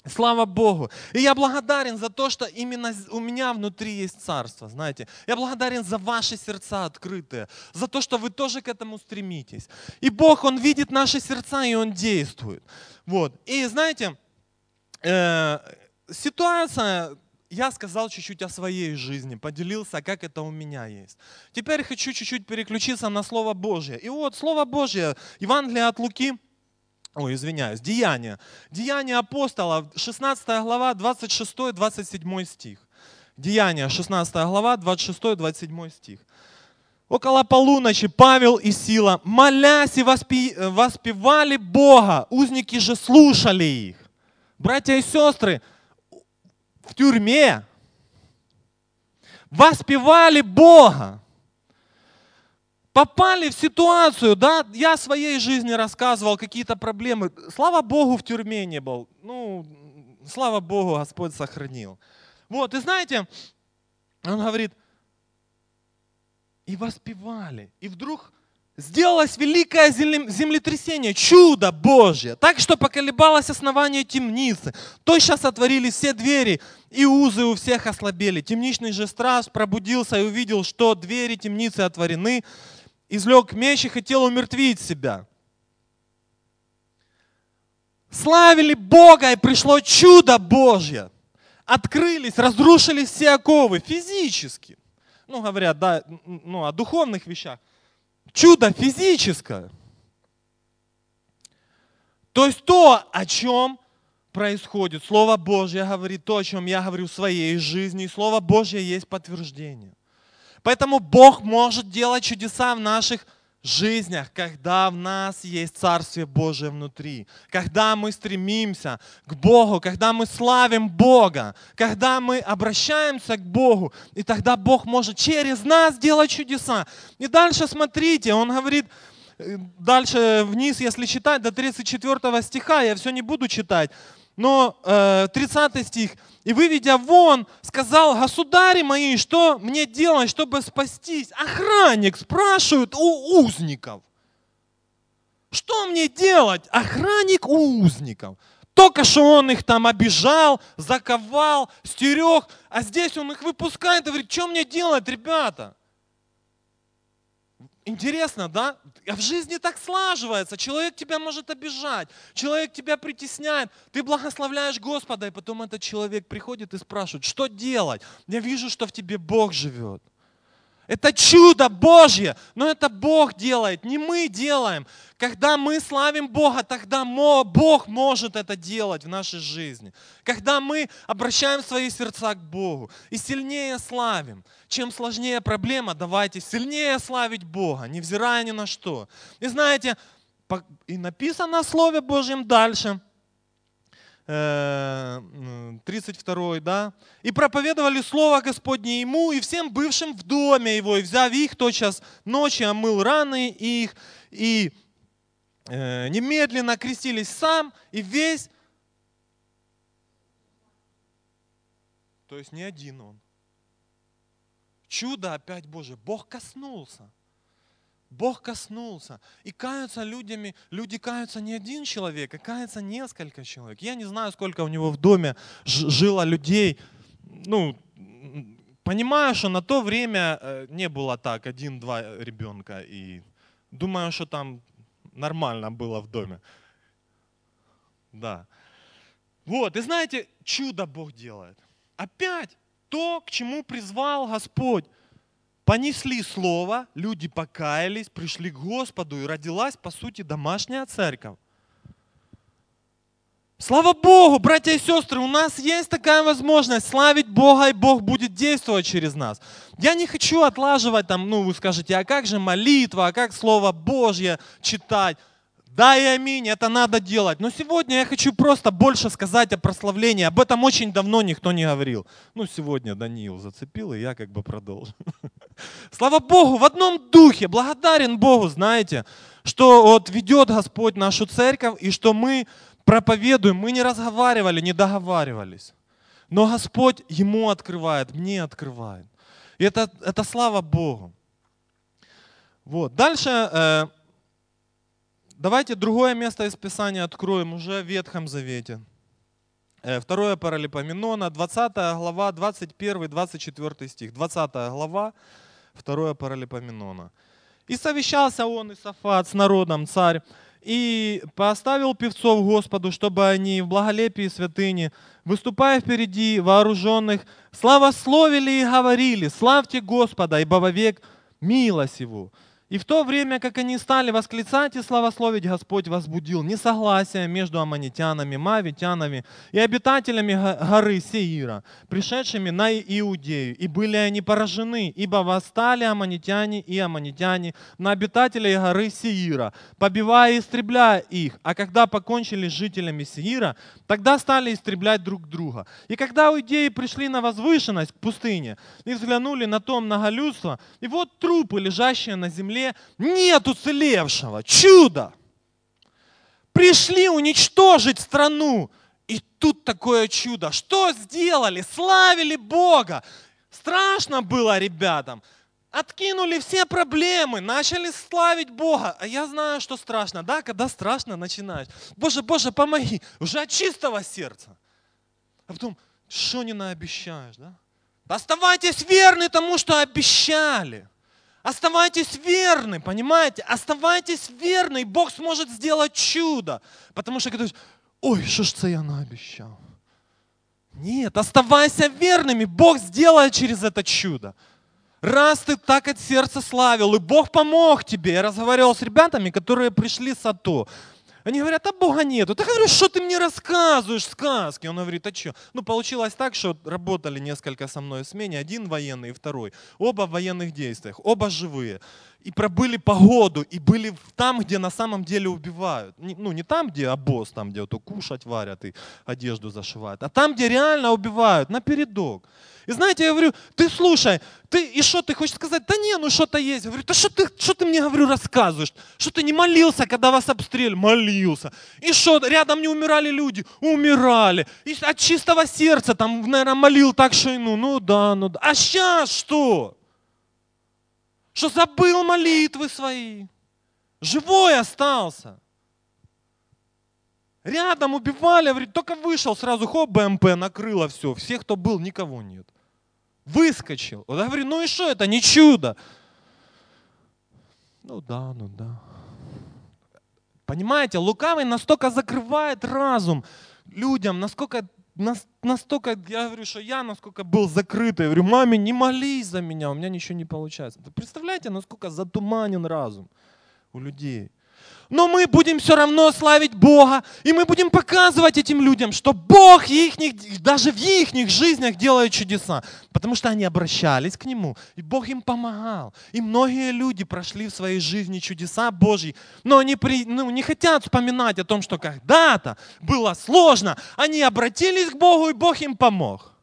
Слава Богу. И я благодарен за то, что именно у меня внутри есть царство, знаете. Я благодарен за ваши сердца открытые, за то, что вы тоже к этому стремитесь. И Бог, Он видит наши сердца, и Он действует. Вот. И знаете, э, ситуация я сказал чуть-чуть о своей жизни, поделился, как это у меня есть. Теперь хочу чуть-чуть переключиться на Слово Божье. И вот Слово Божье, Евангелие от Луки, ой, извиняюсь, Деяния. Деяния апостола, 16 глава, 26-27 стих. Деяния, 16 глава, 26-27 стих. Около полуночи Павел и Сила, молясь и воспевали Бога, узники же слушали их. Братья и сестры, в тюрьме, воспевали Бога. попали в ситуацию, да, я своей жизни рассказывал какие-то проблемы. Слава Богу, в тюрьме не был. Ну, слава Богу, Господь сохранил. Вот, и знаете, он говорит, и воспевали. И вдруг сделалось великое землетрясение, чудо Божье, так что поколебалось основание темницы. То сейчас отворились все двери, и узы у всех ослабели. Темничный же страж пробудился и увидел, что двери темницы отворены, излег меч и хотел умертвить себя. Славили Бога, и пришло чудо Божье. Открылись, разрушились все оковы физически ну, говорят, да, ну, о духовных вещах. Чудо физическое. То есть то, о чем происходит. Слово Божье говорит то, о чем я говорю в своей жизни. И Слово Божье есть подтверждение. Поэтому Бог может делать чудеса в наших жизнях, когда в нас есть Царствие Божие внутри, когда мы стремимся к Богу, когда мы славим Бога, когда мы обращаемся к Богу, и тогда Бог может через нас делать чудеса. И дальше смотрите, он говорит, э, дальше вниз, если читать, до 34 стиха, я все не буду читать, но э, 30 стих – и выведя вон, сказал, государи мои, что мне делать, чтобы спастись? Охранник спрашивает у узников. Что мне делать? Охранник у узников. Только что он их там обижал, заковал, стерег, а здесь он их выпускает и говорит, что мне делать, ребята? Интересно, да? А в жизни так слаживается. Человек тебя может обижать, человек тебя притесняет. Ты благословляешь Господа, и потом этот человек приходит и спрашивает, что делать? Я вижу, что в тебе Бог живет. Это чудо Божье, но это Бог делает, не мы делаем. Когда мы славим Бога, тогда Бог может это делать в нашей жизни. Когда мы обращаем свои сердца к Богу и сильнее славим. Чем сложнее проблема, давайте сильнее славить Бога, невзирая ни на что. И знаете, и написано в Слове Божьем дальше – 32, э, да, и проповедовали Слово Господне ему и всем бывшим в доме его, и взяв их, тотчас ночи омыл раны их, и э, немедленно крестились сам и весь, то есть не один он. Чудо опять Божие, Бог коснулся. Бог коснулся. И каются людьми, люди каются не один человек, а каются несколько человек. Я не знаю, сколько у него в доме жило людей. Ну, понимаю, что на то время э, не было так, один-два ребенка. И думаю, что там нормально было в доме. Да. Вот, и знаете, чудо Бог делает. Опять то, к чему призвал Господь понесли слово, люди покаялись, пришли к Господу, и родилась, по сути, домашняя церковь. Слава Богу, братья и сестры, у нас есть такая возможность славить Бога, и Бог будет действовать через нас. Я не хочу отлаживать там, ну вы скажете, а как же молитва, а как Слово Божье читать? Да и аминь, это надо делать. Но сегодня я хочу просто больше сказать о прославлении. Об этом очень давно никто не говорил. Ну, сегодня Даниил зацепил, и я как бы продолжу. Слава Богу, в одном духе, благодарен Богу, знаете, что вот ведет Господь нашу церковь, и что мы проповедуем, мы не разговаривали, не договаривались. Но Господь ему открывает, мне открывает. И это, это слава Богу. Вот. Дальше э, Давайте другое место из Писания откроем уже в Ветхом Завете. Э, второе Паралипоменона, 20 глава, 21-24 стих. 20 глава, второе Паралипоменона. «И совещался он, Исафат, с народом, царь, и поставил певцов Господу, чтобы они в благолепии святыни, выступая впереди вооруженных, славословили и говорили, славьте Господа, ибо вовек милость Его». И в то время, как они стали восклицать и славословить, Господь возбудил несогласие между аммонитянами, мавитянами и обитателями горы Сеира, пришедшими на Иудею. И были они поражены, ибо восстали аммонитяне и аммонитяне на обитателей горы Сеира, побивая и истребляя их. А когда покончили с жителями Сеира, тогда стали истреблять друг друга. И когда иудеи пришли на возвышенность к пустыне и взглянули на то многолюдство, и вот трупы, лежащие на земле, земле нет уцелевшего. Чудо! Пришли уничтожить страну. И тут такое чудо. Что сделали? Славили Бога. Страшно было ребятам. Откинули все проблемы, начали славить Бога. А я знаю, что страшно. Да, когда страшно, начинаешь. Боже, Боже, помоги. Уже от чистого сердца. А потом, что не наобещаешь, да? Оставайтесь верны тому, что обещали. Оставайтесь верны, понимаете? Оставайтесь верны, и Бог сможет сделать чудо. Потому что говоришь, ой, что ж це я наобещал? Нет, оставайся верными, Бог сделает через это чудо. Раз ты так от сердца славил, и Бог помог тебе. Я разговаривал с ребятами, которые пришли с АТО. Они говорят, а Бога нету. Так я говорю, что ты мне рассказываешь сказки? Он говорит, а что? Ну, получилось так, что работали несколько со мной в смене, один военный и второй. Оба в военных действиях, оба живые. И пробыли погоду, и были там, где на самом деле убивают. Ну, не там, где обоз, там, где вот кушать варят и одежду зашивают, а там, где реально убивают, на передок. И знаете, я говорю, ты слушай, ты и что ты хочешь сказать? Да не, ну что-то есть. Я говорю, да что ты, что ты мне, говорю, рассказываешь? Что ты не молился, когда вас обстреляли? Молился. И что, рядом не умирали люди? Умирали. И от чистого сердца там, наверное, молил так, что и ну, ну да, ну да. А сейчас что? Что забыл молитвы свои? Живой остался. Рядом убивали, говорит, только вышел, сразу хоп, БМП накрыло все. Всех, кто был, никого нет выскочил. Вот я говорю, ну и что, это не чудо. Ну да, ну да. Понимаете, лукавый настолько закрывает разум людям, насколько, настолько, я говорю, что я насколько был закрытый. Я говорю, маме, не молись за меня, у меня ничего не получается. Представляете, насколько затуманен разум у людей но мы будем все равно славить Бога, и мы будем показывать этим людям, что Бог их, даже в их жизнях делает чудеса, потому что они обращались к Нему, и Бог им помогал. И многие люди прошли в своей жизни чудеса Божьи, но они при, ну, не хотят вспоминать о том, что когда-то было сложно, они обратились к Богу, и Бог им помог.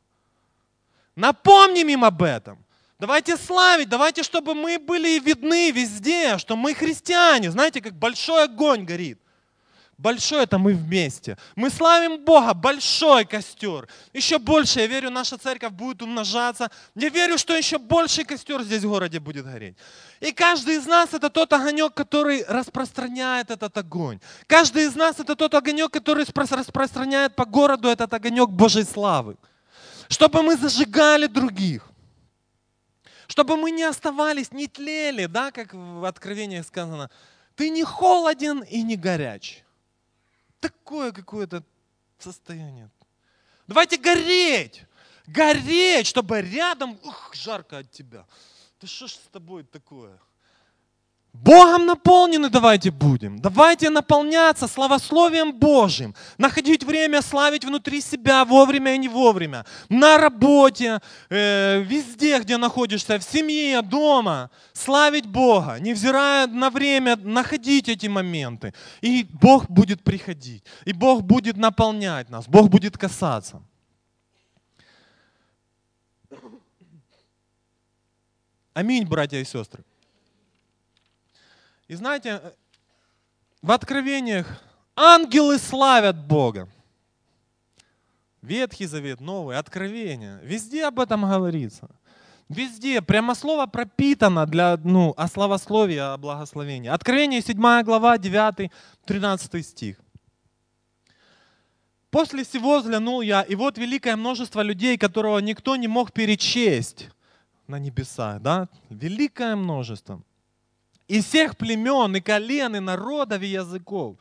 Напомним им об этом. Давайте славить, давайте, чтобы мы были видны везде, что мы христиане. Знаете, как большой огонь горит. Большой это мы вместе. Мы славим Бога, большой костер. Еще больше, я верю, наша церковь будет умножаться. Я верю, что еще больший костер здесь в городе будет гореть. И каждый из нас это тот огонек, который распространяет этот огонь. Каждый из нас это тот огонек, который распространяет по городу этот огонек Божьей славы. Чтобы мы зажигали других чтобы мы не оставались, не тлели, да, как в Откровениях сказано. Ты не холоден и не горяч. Такое какое-то состояние. Давайте гореть, гореть, чтобы рядом, ух, жарко от тебя. Да что ж с тобой такое? Богом наполнены давайте будем. Давайте наполняться славословием Божьим. Находить время славить внутри себя вовремя и не вовремя. На работе, э, везде, где находишься, в семье, дома. Славить Бога, невзирая на время, находить эти моменты. И Бог будет приходить. И Бог будет наполнять нас. Бог будет касаться. Аминь, братья и сестры. И знаете, в откровениях ангелы славят Бога. Ветхий Завет, Новый, Откровение. Везде об этом говорится. Везде. Прямо слово пропитано для ну, о славословии, о благословении. Откровение 7 глава, 9, 13 стих. После всего взглянул я, и вот великое множество людей, которого никто не мог перечесть на небесах. Да? Великое множество и всех племен, и колен, и народов, и языков.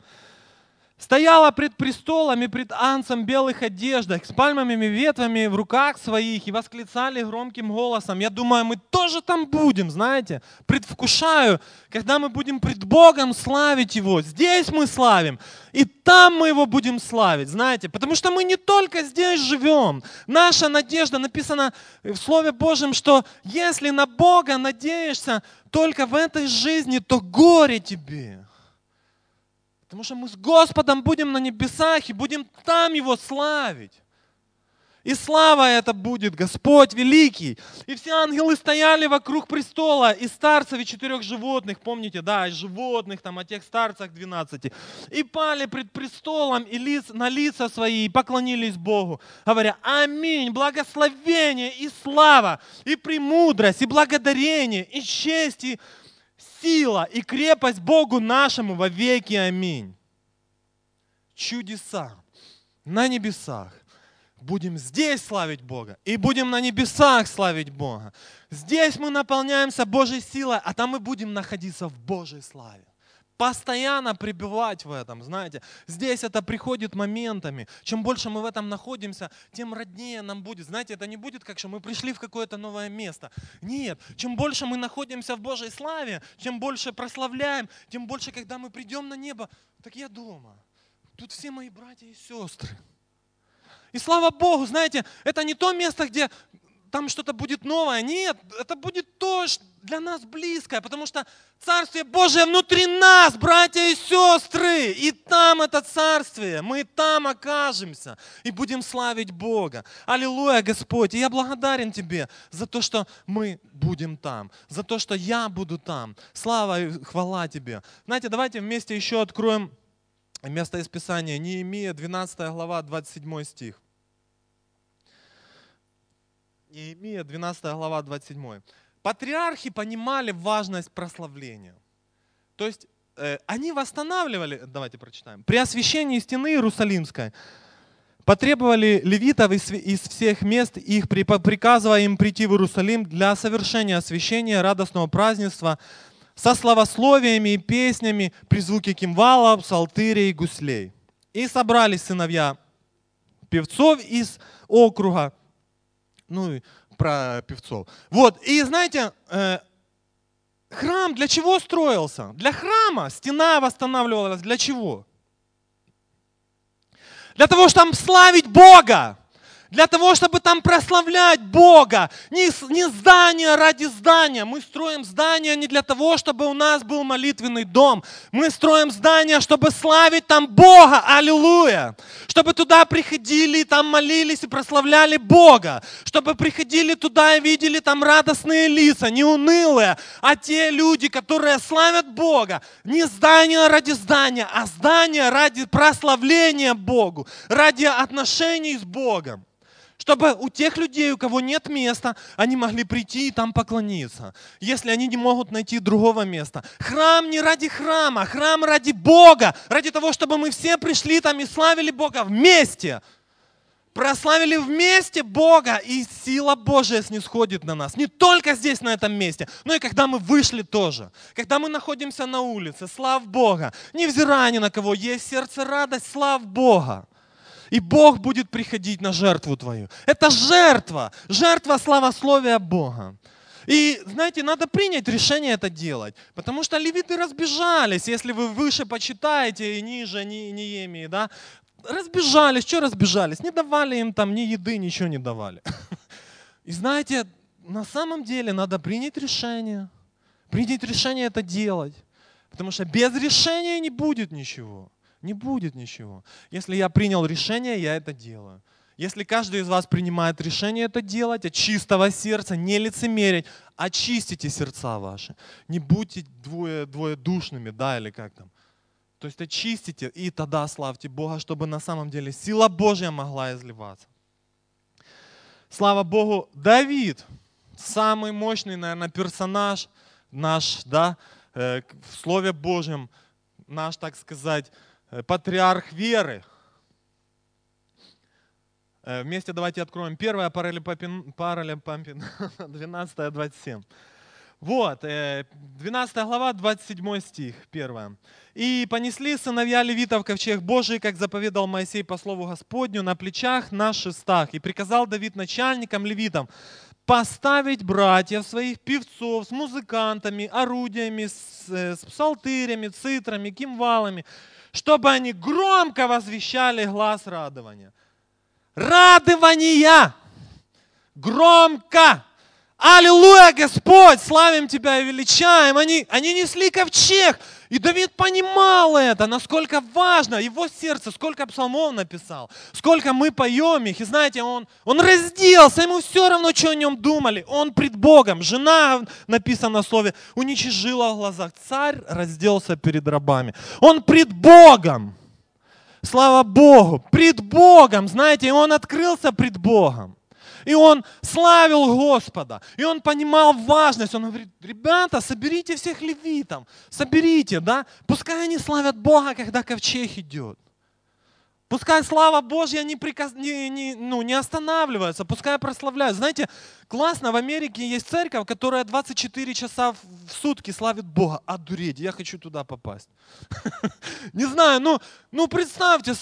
Стояла пред престолом и пред анцем белых одеждах, с пальмовыми ветвями в руках своих, и восклицали громким голосом. Я думаю, мы тоже там будем, знаете. Предвкушаю, когда мы будем пред Богом славить Его. Здесь мы славим, и там мы Его будем славить, знаете. Потому что мы не только здесь живем. Наша надежда, написана в Слове Божьем, что если на Бога надеешься, только в этой жизни, то горе тебе. Потому что мы с Господом будем на небесах и будем там Его славить. И слава это будет, Господь великий. И все ангелы стояли вокруг престола, и старцев, и четырех животных, помните, да, и животных, там, о тех старцах 12. И пали пред престолом и лиц, на лица свои, и поклонились Богу, говоря, аминь, благословение и слава, и премудрость, и благодарение, и честь, и сила, и крепость Богу нашему во веки, аминь. Чудеса на небесах будем здесь славить Бога и будем на небесах славить Бога. Здесь мы наполняемся Божьей силой, а там мы будем находиться в Божьей славе. Постоянно пребывать в этом, знаете. Здесь это приходит моментами. Чем больше мы в этом находимся, тем роднее нам будет. Знаете, это не будет как, что мы пришли в какое-то новое место. Нет, чем больше мы находимся в Божьей славе, чем больше прославляем, тем больше, когда мы придем на небо, так я дома. Тут все мои братья и сестры. И слава Богу, знаете, это не то место, где там что-то будет новое. Нет, это будет то, что для нас близкое, потому что Царствие Божие внутри нас, братья и сестры. И там это Царствие, мы там окажемся и будем славить Бога. Аллилуйя, Господь. И я благодарен Тебе за то, что мы будем там, за то, что я буду там. Слава и хвала Тебе. Знаете, давайте вместе еще откроем место из Писания. Неемия, 12 глава, 27 стих. Неемия, 12 глава, 27. Патриархи понимали важность прославления. То есть э, они восстанавливали, давайте прочитаем, при освящении стены Иерусалимской потребовали левитов из, из всех мест, их приказывая им прийти в Иерусалим для совершения освящения радостного празднества со словословиями и песнями при звуке кимвала, псалтыря и гуслей. И собрались сыновья певцов из округа, ну и про певцов. Вот, и знаете, э, храм для чего строился? Для храма. Стена восстанавливалась для чего? Для того, чтобы славить Бога для того, чтобы там прославлять Бога. Не, не здание ради здания. Мы строим здание не для того, чтобы у нас был молитвенный дом. Мы строим здание, чтобы славить там Бога. Аллилуйя. Чтобы туда приходили, там молились и прославляли Бога. Чтобы приходили туда и видели там радостные лица, не унылые, а те люди, которые славят Бога. Не здание ради здания, а здание ради прославления Богу, ради отношений с Богом чтобы у тех людей, у кого нет места, они могли прийти и там поклониться, если они не могут найти другого места. Храм не ради храма, храм ради Бога, ради того, чтобы мы все пришли там и славили Бога вместе. Прославили вместе Бога, и сила Божия снисходит на нас. Не только здесь, на этом месте, но и когда мы вышли тоже. Когда мы находимся на улице, слав Бога. Невзирая ни на кого, есть сердце радость, слав Бога. И Бог будет приходить на жертву твою. Это жертва, жертва славословия Бога. И, знаете, надо принять решение это делать, потому что левиты разбежались, если вы выше почитаете и ниже не, не еми, да, разбежались, что разбежались? Не давали им там ни еды, ничего не давали. И знаете, на самом деле надо принять решение, принять решение это делать, потому что без решения не будет ничего. Не будет ничего. Если я принял решение, я это делаю. Если каждый из вас принимает решение это делать от чистого сердца, не лицемерить, очистите сердца ваши. Не будьте двое, двоедушными, да, или как там. То есть очистите, и тогда славьте Бога, чтобы на самом деле сила Божья могла изливаться. Слава Богу, Давид, самый мощный, наверное, персонаж наш, да, э, в Слове Божьем, наш, так сказать, патриарх веры. Э, вместе давайте откроем 1 Паралипопин, Паралипопин 12-27. Вот, 12 э, глава, 27 стих, 1. «И понесли сыновья левитов ковчег Божий, как заповедал Моисей по слову Господню, на плечах на шестах. И приказал Давид начальникам левитам, поставить братьев своих певцов с музыкантами, орудиями, с, с псалтырями, цитрами, кимвалами, чтобы они громко возвещали глаз радования. Радования! Громко! Аллилуйя, Господь, славим Тебя и величаем. Они, они несли ковчег. И Давид понимал это, насколько важно, его сердце, сколько псалмов написал, сколько мы поем их. И знаете, он, он разделся, ему все равно, что о нем думали. Он пред Богом. Жена, написано в слове, уничижила в глазах. Царь разделся перед рабами. Он пред Богом. Слава Богу, пред Богом, знаете, он открылся пред Богом. И он славил Господа. И он понимал важность. Он говорит, ребята, соберите всех левитов. Соберите, да. Пускай они славят Бога, когда ковчег идет. Пускай слава Божья не, приказ... не, не, ну, не останавливается, пускай прославляют. Знаете, классно, в Америке есть церковь, которая 24 часа в сутки славит Бога. Одуреть, я хочу туда попасть. Не знаю, ну, ну представьте,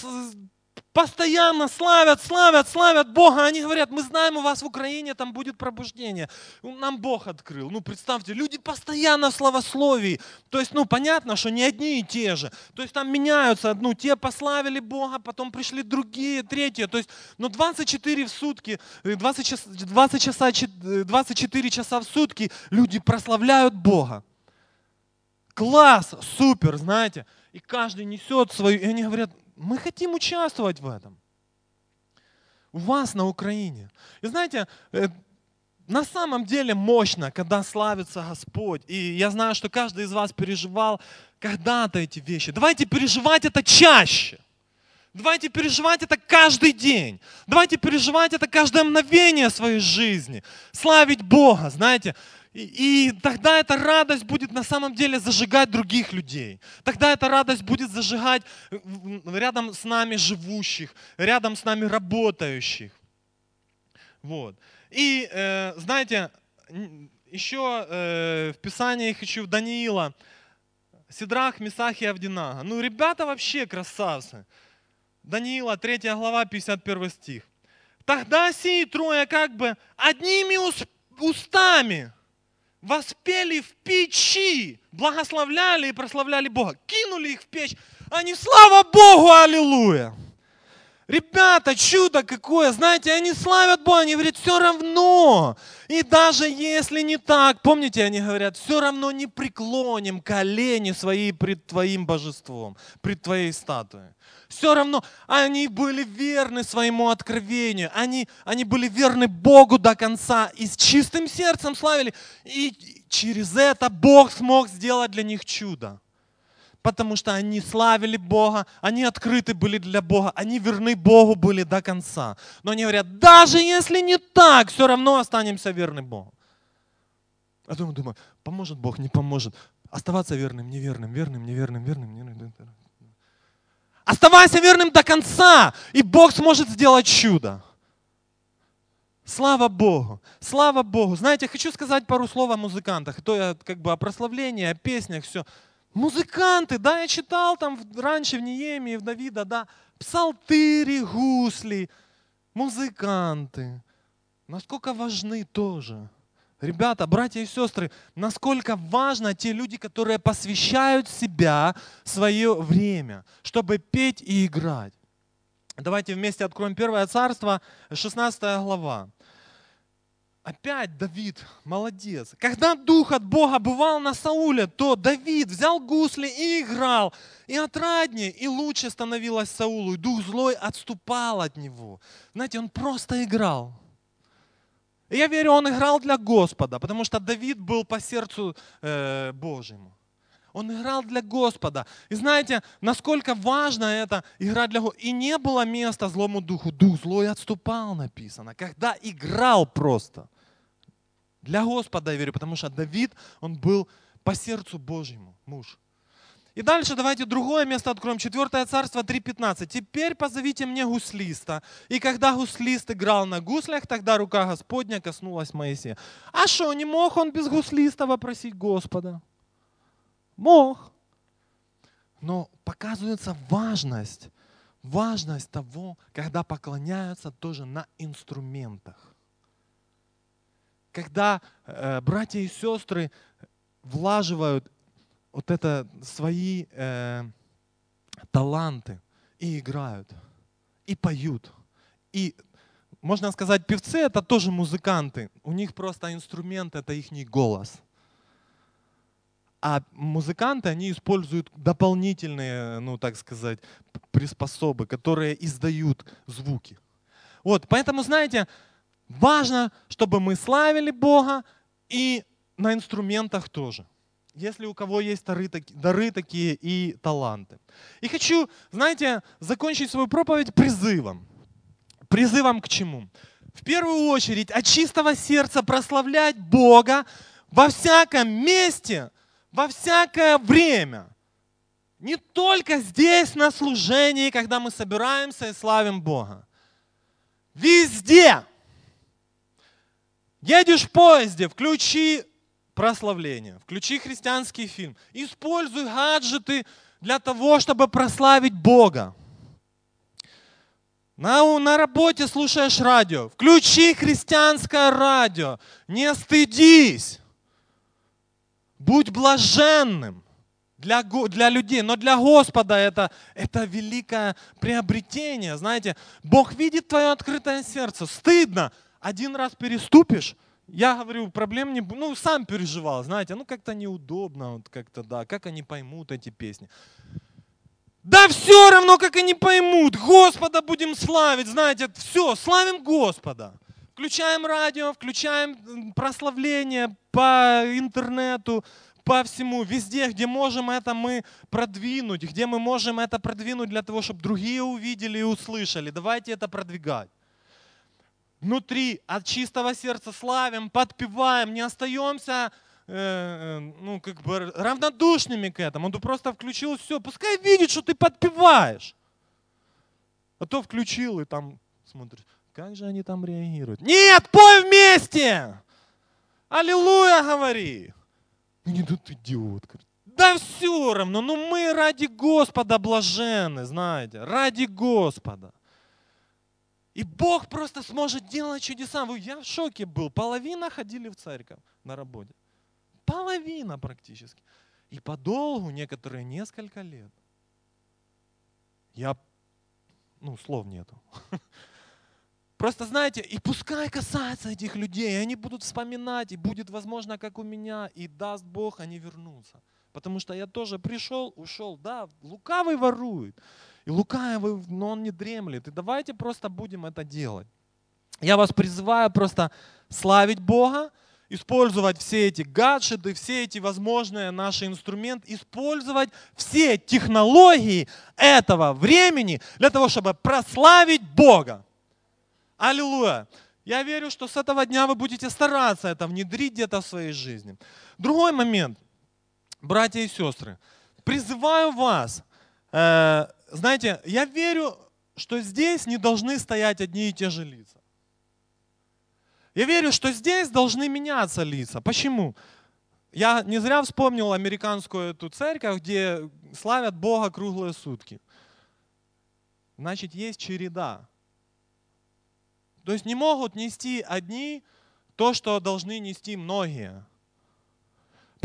постоянно славят, славят, славят Бога. Они говорят, мы знаем, у вас в Украине там будет пробуждение. Нам Бог открыл. Ну, представьте, люди постоянно в славословии. То есть, ну, понятно, что не одни и те же. То есть, там меняются. Ну, те пославили Бога, потом пришли другие, третьи. То есть, ну, 24 в сутки, 20 часа, 20 часа, 24 часа в сутки люди прославляют Бога. Класс, супер, знаете. И каждый несет свою, и они говорят, мы хотим участвовать в этом. У вас на Украине. И знаете, э, на самом деле мощно, когда славится Господь. И я знаю, что каждый из вас переживал когда-то эти вещи. Давайте переживать это чаще. Давайте переживать это каждый день. Давайте переживать это каждое мгновение своей жизни. Славить Бога, знаете. И, тогда эта радость будет на самом деле зажигать других людей. Тогда эта радость будет зажигать рядом с нами живущих, рядом с нами работающих. Вот. И э, знаете, еще э, в Писании хочу Даниила, Сидрах, Месах и Авдинага. Ну, ребята вообще красавцы. Даниила, 3 глава, 51 стих. Тогда сии трое как бы одними устами воспели в печи, благословляли и прославляли Бога. Кинули их в печь. Они, слава Богу, аллилуйя. Ребята, чудо какое, знаете, они славят Бога, они говорят, все равно. И даже если не так, помните, они говорят, все равно не преклоним колени свои пред Твоим божеством, пред Твоей статуей. Все равно они были верны своему откровению, они, они были верны Богу до конца и с чистым сердцем славили. И через это Бог смог сделать для них чудо потому что они славили Бога, они открыты были для Бога, они верны Богу были до конца. Но они говорят, даже если не так, все равно останемся верны Богу. А думаю, думаю, поможет Бог, не поможет. Оставаться верным, неверным, верным, неверным, верным, неверным. Оставайся верным до конца, и Бог сможет сделать чудо. Слава Богу, слава Богу. Знаете, хочу сказать пару слов о музыкантах. То я как бы о прославлении, о песнях, все. Музыканты, да, я читал там раньше в Неемии, в Давида, да, псалтыри, гусли, музыканты. Насколько важны тоже. Ребята, братья и сестры, насколько важно те люди, которые посвящают себя, свое время, чтобы петь и играть. Давайте вместе откроем Первое Царство, 16 глава. Опять Давид, молодец. Когда дух от Бога бывал на Сауле, то Давид взял гусли и играл. И отраднее, и лучше становилось Саулу. И дух злой отступал от него. Знаете, он просто играл. Я верю, он играл для Господа, потому что Давид был по сердцу э, Божьему. Он играл для Господа. И знаете, насколько важно это играть для Господа. И не было места злому духу. Дух злой отступал, написано. Когда играл просто. Для Господа я верю, потому что Давид, он был по сердцу Божьему, муж. И дальше давайте другое место откроем. Четвертое царство 3.15. «Теперь позовите мне гуслиста». И когда гуслист играл на гуслях, тогда рука Господня коснулась Моисея. А что, не мог он без гуслиста вопросить Господа? Мог. Но показывается важность, важность того, когда поклоняются тоже на инструментах когда э, братья и сестры влаживают вот это свои э, таланты и играют, и поют, и можно сказать, певцы это тоже музыканты. У них просто инструмент это их голос. А музыканты, они используют дополнительные, ну так сказать, приспособы, которые издают звуки. Вот, поэтому, знаете, важно, чтобы мы славили Бога и на инструментах тоже. Если у кого есть дары, дары такие и таланты. И хочу, знаете, закончить свою проповедь призывом. Призывом к чему? В первую очередь от чистого сердца прославлять Бога во всяком месте, во всякое время. Не только здесь на служении, когда мы собираемся и славим Бога. Везде. Едешь в поезде, включи прославление, включи христианский фильм. Используй гаджеты для того, чтобы прославить Бога. На, на работе слушаешь радио. Включи христианское радио. Не стыдись. Будь блаженным для, для людей, но для Господа это, это великое приобретение. Знаете, Бог видит твое открытое сердце. Стыдно. Один раз переступишь, я говорю, проблем не Ну, сам переживал, знаете, ну как-то неудобно, вот как-то, да, как они поймут эти песни. Да все равно, как они поймут. Господа будем славить, знаете, все, славим Господа. Включаем радио, включаем прославление по интернету, по всему, везде, где можем это мы продвинуть, где мы можем это продвинуть для того, чтобы другие увидели и услышали. Давайте это продвигать. Внутри от чистого сердца славим, подпеваем, не остаемся э, э, ну, как бы равнодушными к этому. Ты просто включил все. Пускай видит, что ты подпеваешь. А то включил и там смотришь. Как же они там реагируют? Нет, пой вместе! Аллилуйя, говори! Ну не тут идиот. Да все равно, ну мы ради Господа блажены, знаете, ради Господа. И Бог просто сможет делать чудеса. Я в шоке был. Половина ходили в церковь на работе. Половина практически. И подолгу, некоторые несколько лет. Я, ну, слов нету. Просто знаете, и пускай касается этих людей, они будут вспоминать, и будет возможно, как у меня, и даст Бог, они вернутся. Потому что я тоже пришел, ушел, да, лукавый ворует. И лукавый, но он не дремлет. И давайте просто будем это делать. Я вас призываю просто славить Бога, использовать все эти гаджеты, все эти возможные наши инструменты, использовать все технологии этого времени для того, чтобы прославить Бога. Аллилуйя. Я верю, что с этого дня вы будете стараться это внедрить где-то в своей жизни. Другой момент, братья и сестры, призываю вас, э, знаете, я верю, что здесь не должны стоять одни и те же лица. Я верю, что здесь должны меняться лица. Почему? Я не зря вспомнил американскую эту церковь, где славят Бога круглые сутки. Значит, есть череда. То есть не могут нести одни то, что должны нести многие.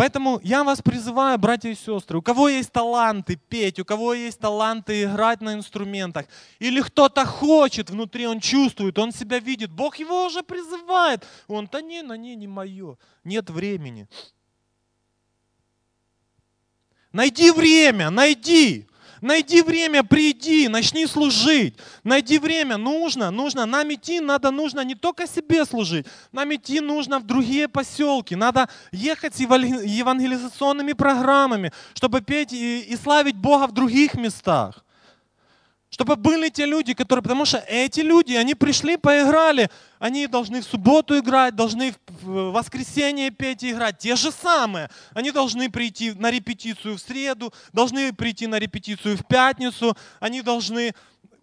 Поэтому я вас призываю, братья и сестры, у кого есть таланты петь, у кого есть таланты играть на инструментах, или кто-то хочет внутри, он чувствует, он себя видит, Бог его уже призывает. Он, да не, на не, не мое, нет времени. Найди время, найди. Найди время, приди, начни служить. Найди время, нужно, нужно. Нам идти надо, нужно не только себе служить. Нам идти нужно в другие поселки. Надо ехать с евангелизационными программами, чтобы петь и, и славить Бога в других местах. Чтобы были те люди, которые, потому что эти люди, они пришли, поиграли, они должны в субботу играть, должны в воскресенье петь и играть. Те же самые. Они должны прийти на репетицию в среду, должны прийти на репетицию в пятницу, они должны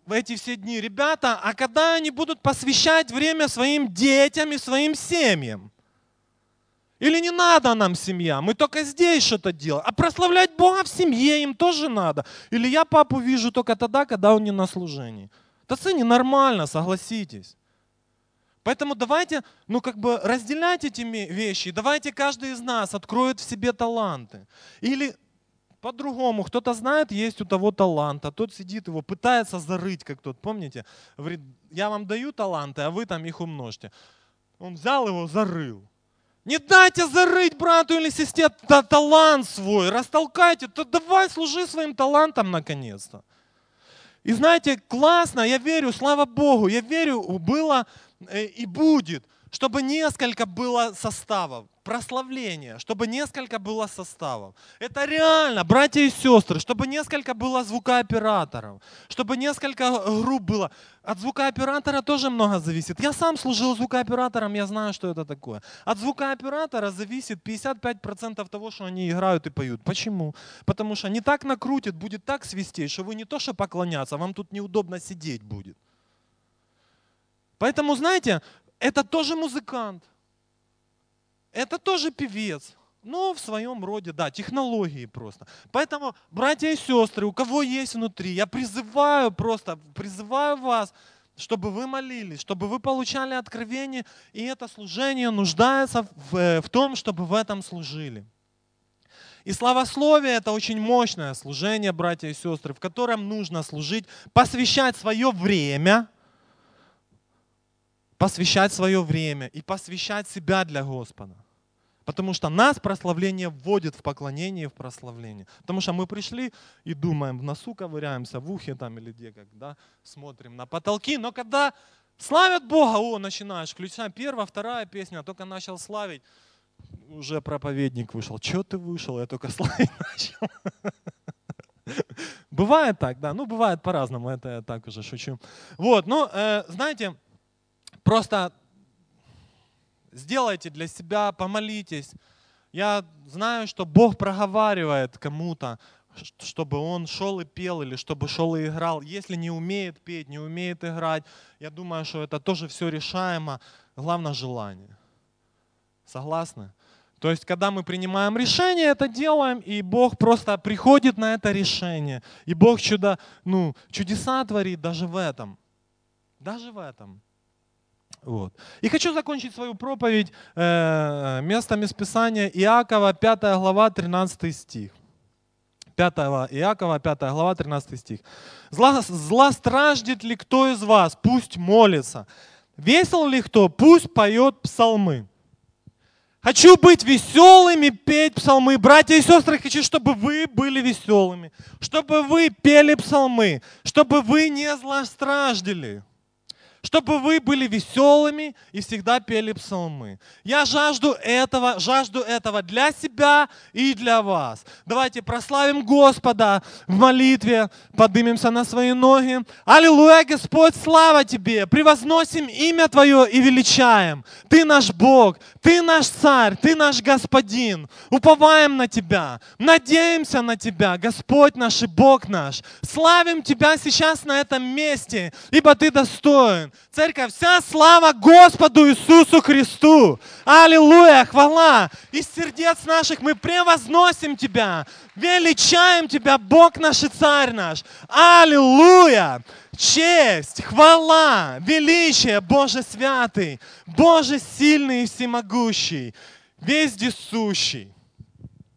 в эти все дни. Ребята, а когда они будут посвящать время своим детям и своим семьям? Или не надо нам семья, мы только здесь что-то делаем. А прославлять Бога в семье им тоже надо. Или я папу вижу только тогда, когда он не на служении. Да это ненормально, согласитесь. Поэтому давайте, ну как бы разделять эти вещи. Давайте каждый из нас откроет в себе таланты. Или по-другому. Кто-то знает, есть у того талант, а тот сидит его, пытается зарыть, как тот, помните? Говорит, я вам даю таланты, а вы там их умножьте. Он взял его, зарыл. Не дайте зарыть брату или сестре талант свой, растолкайте, то давай служи своим талантом наконец-то. И знаете, классно, я верю, слава Богу, я верю, было э, и будет, чтобы несколько было составов прославления, чтобы несколько было составов. Это реально, братья и сестры, чтобы несколько было звукооператоров, чтобы несколько групп было. От звукооператора тоже много зависит. Я сам служил звукооператором, я знаю, что это такое. От звукооператора зависит 55% того, что они играют и поют. Почему? Потому что не так накрутит, будет так свистеть, что вы не то что поклоняться, вам тут неудобно сидеть будет. Поэтому, знаете, это тоже музыкант – это тоже певец. Но в своем роде, да, технологии просто. Поэтому, братья и сестры, у кого есть внутри, я призываю просто, призываю вас, чтобы вы молились, чтобы вы получали откровение, и это служение нуждается в, в том, чтобы в этом служили. И славословие – это очень мощное служение, братья и сестры, в котором нужно служить, посвящать свое время, посвящать свое время и посвящать себя для Господа. Потому что нас прославление вводит в поклонение и в прославление. Потому что мы пришли и думаем, в носу ковыряемся, в ухе там или где, когда смотрим на потолки. Но когда славят Бога, о, начинаешь, включай первая, вторая песня, только начал славить, уже проповедник вышел. Че ты вышел? Я только славить начал. Бывает так, да, ну бывает по-разному, это я так уже шучу. Вот, ну, э, знаете, просто сделайте для себя, помолитесь. Я знаю, что Бог проговаривает кому-то, чтобы он шел и пел или чтобы шел и играл. Если не умеет петь, не умеет играть, я думаю, что это тоже все решаемо. Главное желание. Согласны? То есть, когда мы принимаем решение, это делаем, и Бог просто приходит на это решение. И Бог чудо, ну, чудеса творит даже в этом. Даже в этом. Вот. И хочу закончить свою проповедь э, местом из Писания Иакова, 5 глава, 13 стих. 5 Иакова, 5 глава, 13 стих. Зла, «Зла страждет ли кто из вас? Пусть молится. Весел ли кто? Пусть поет псалмы». Хочу быть веселыми, петь псалмы. Братья и сестры, хочу, чтобы вы были веселыми, чтобы вы пели псалмы, чтобы вы не злостраждали чтобы вы были веселыми и всегда пели псалмы. Я жажду этого, жажду этого для себя и для вас. Давайте прославим Господа в молитве, поднимемся на свои ноги. Аллилуйя, Господь, слава Тебе! Превозносим имя Твое и величаем. Ты наш Бог, Ты наш Царь, Ты наш Господин. Уповаем на Тебя, надеемся на Тебя, Господь наш и Бог наш. Славим Тебя сейчас на этом месте, ибо Ты достоин. Церковь, вся слава Господу Иисусу Христу. Аллилуйя, хвала. Из сердец наших мы превозносим Тебя, величаем Тебя, Бог наш и Царь наш. Аллилуйя. Честь, хвала, величие, Боже святый, Боже сильный и всемогущий, вездесущий.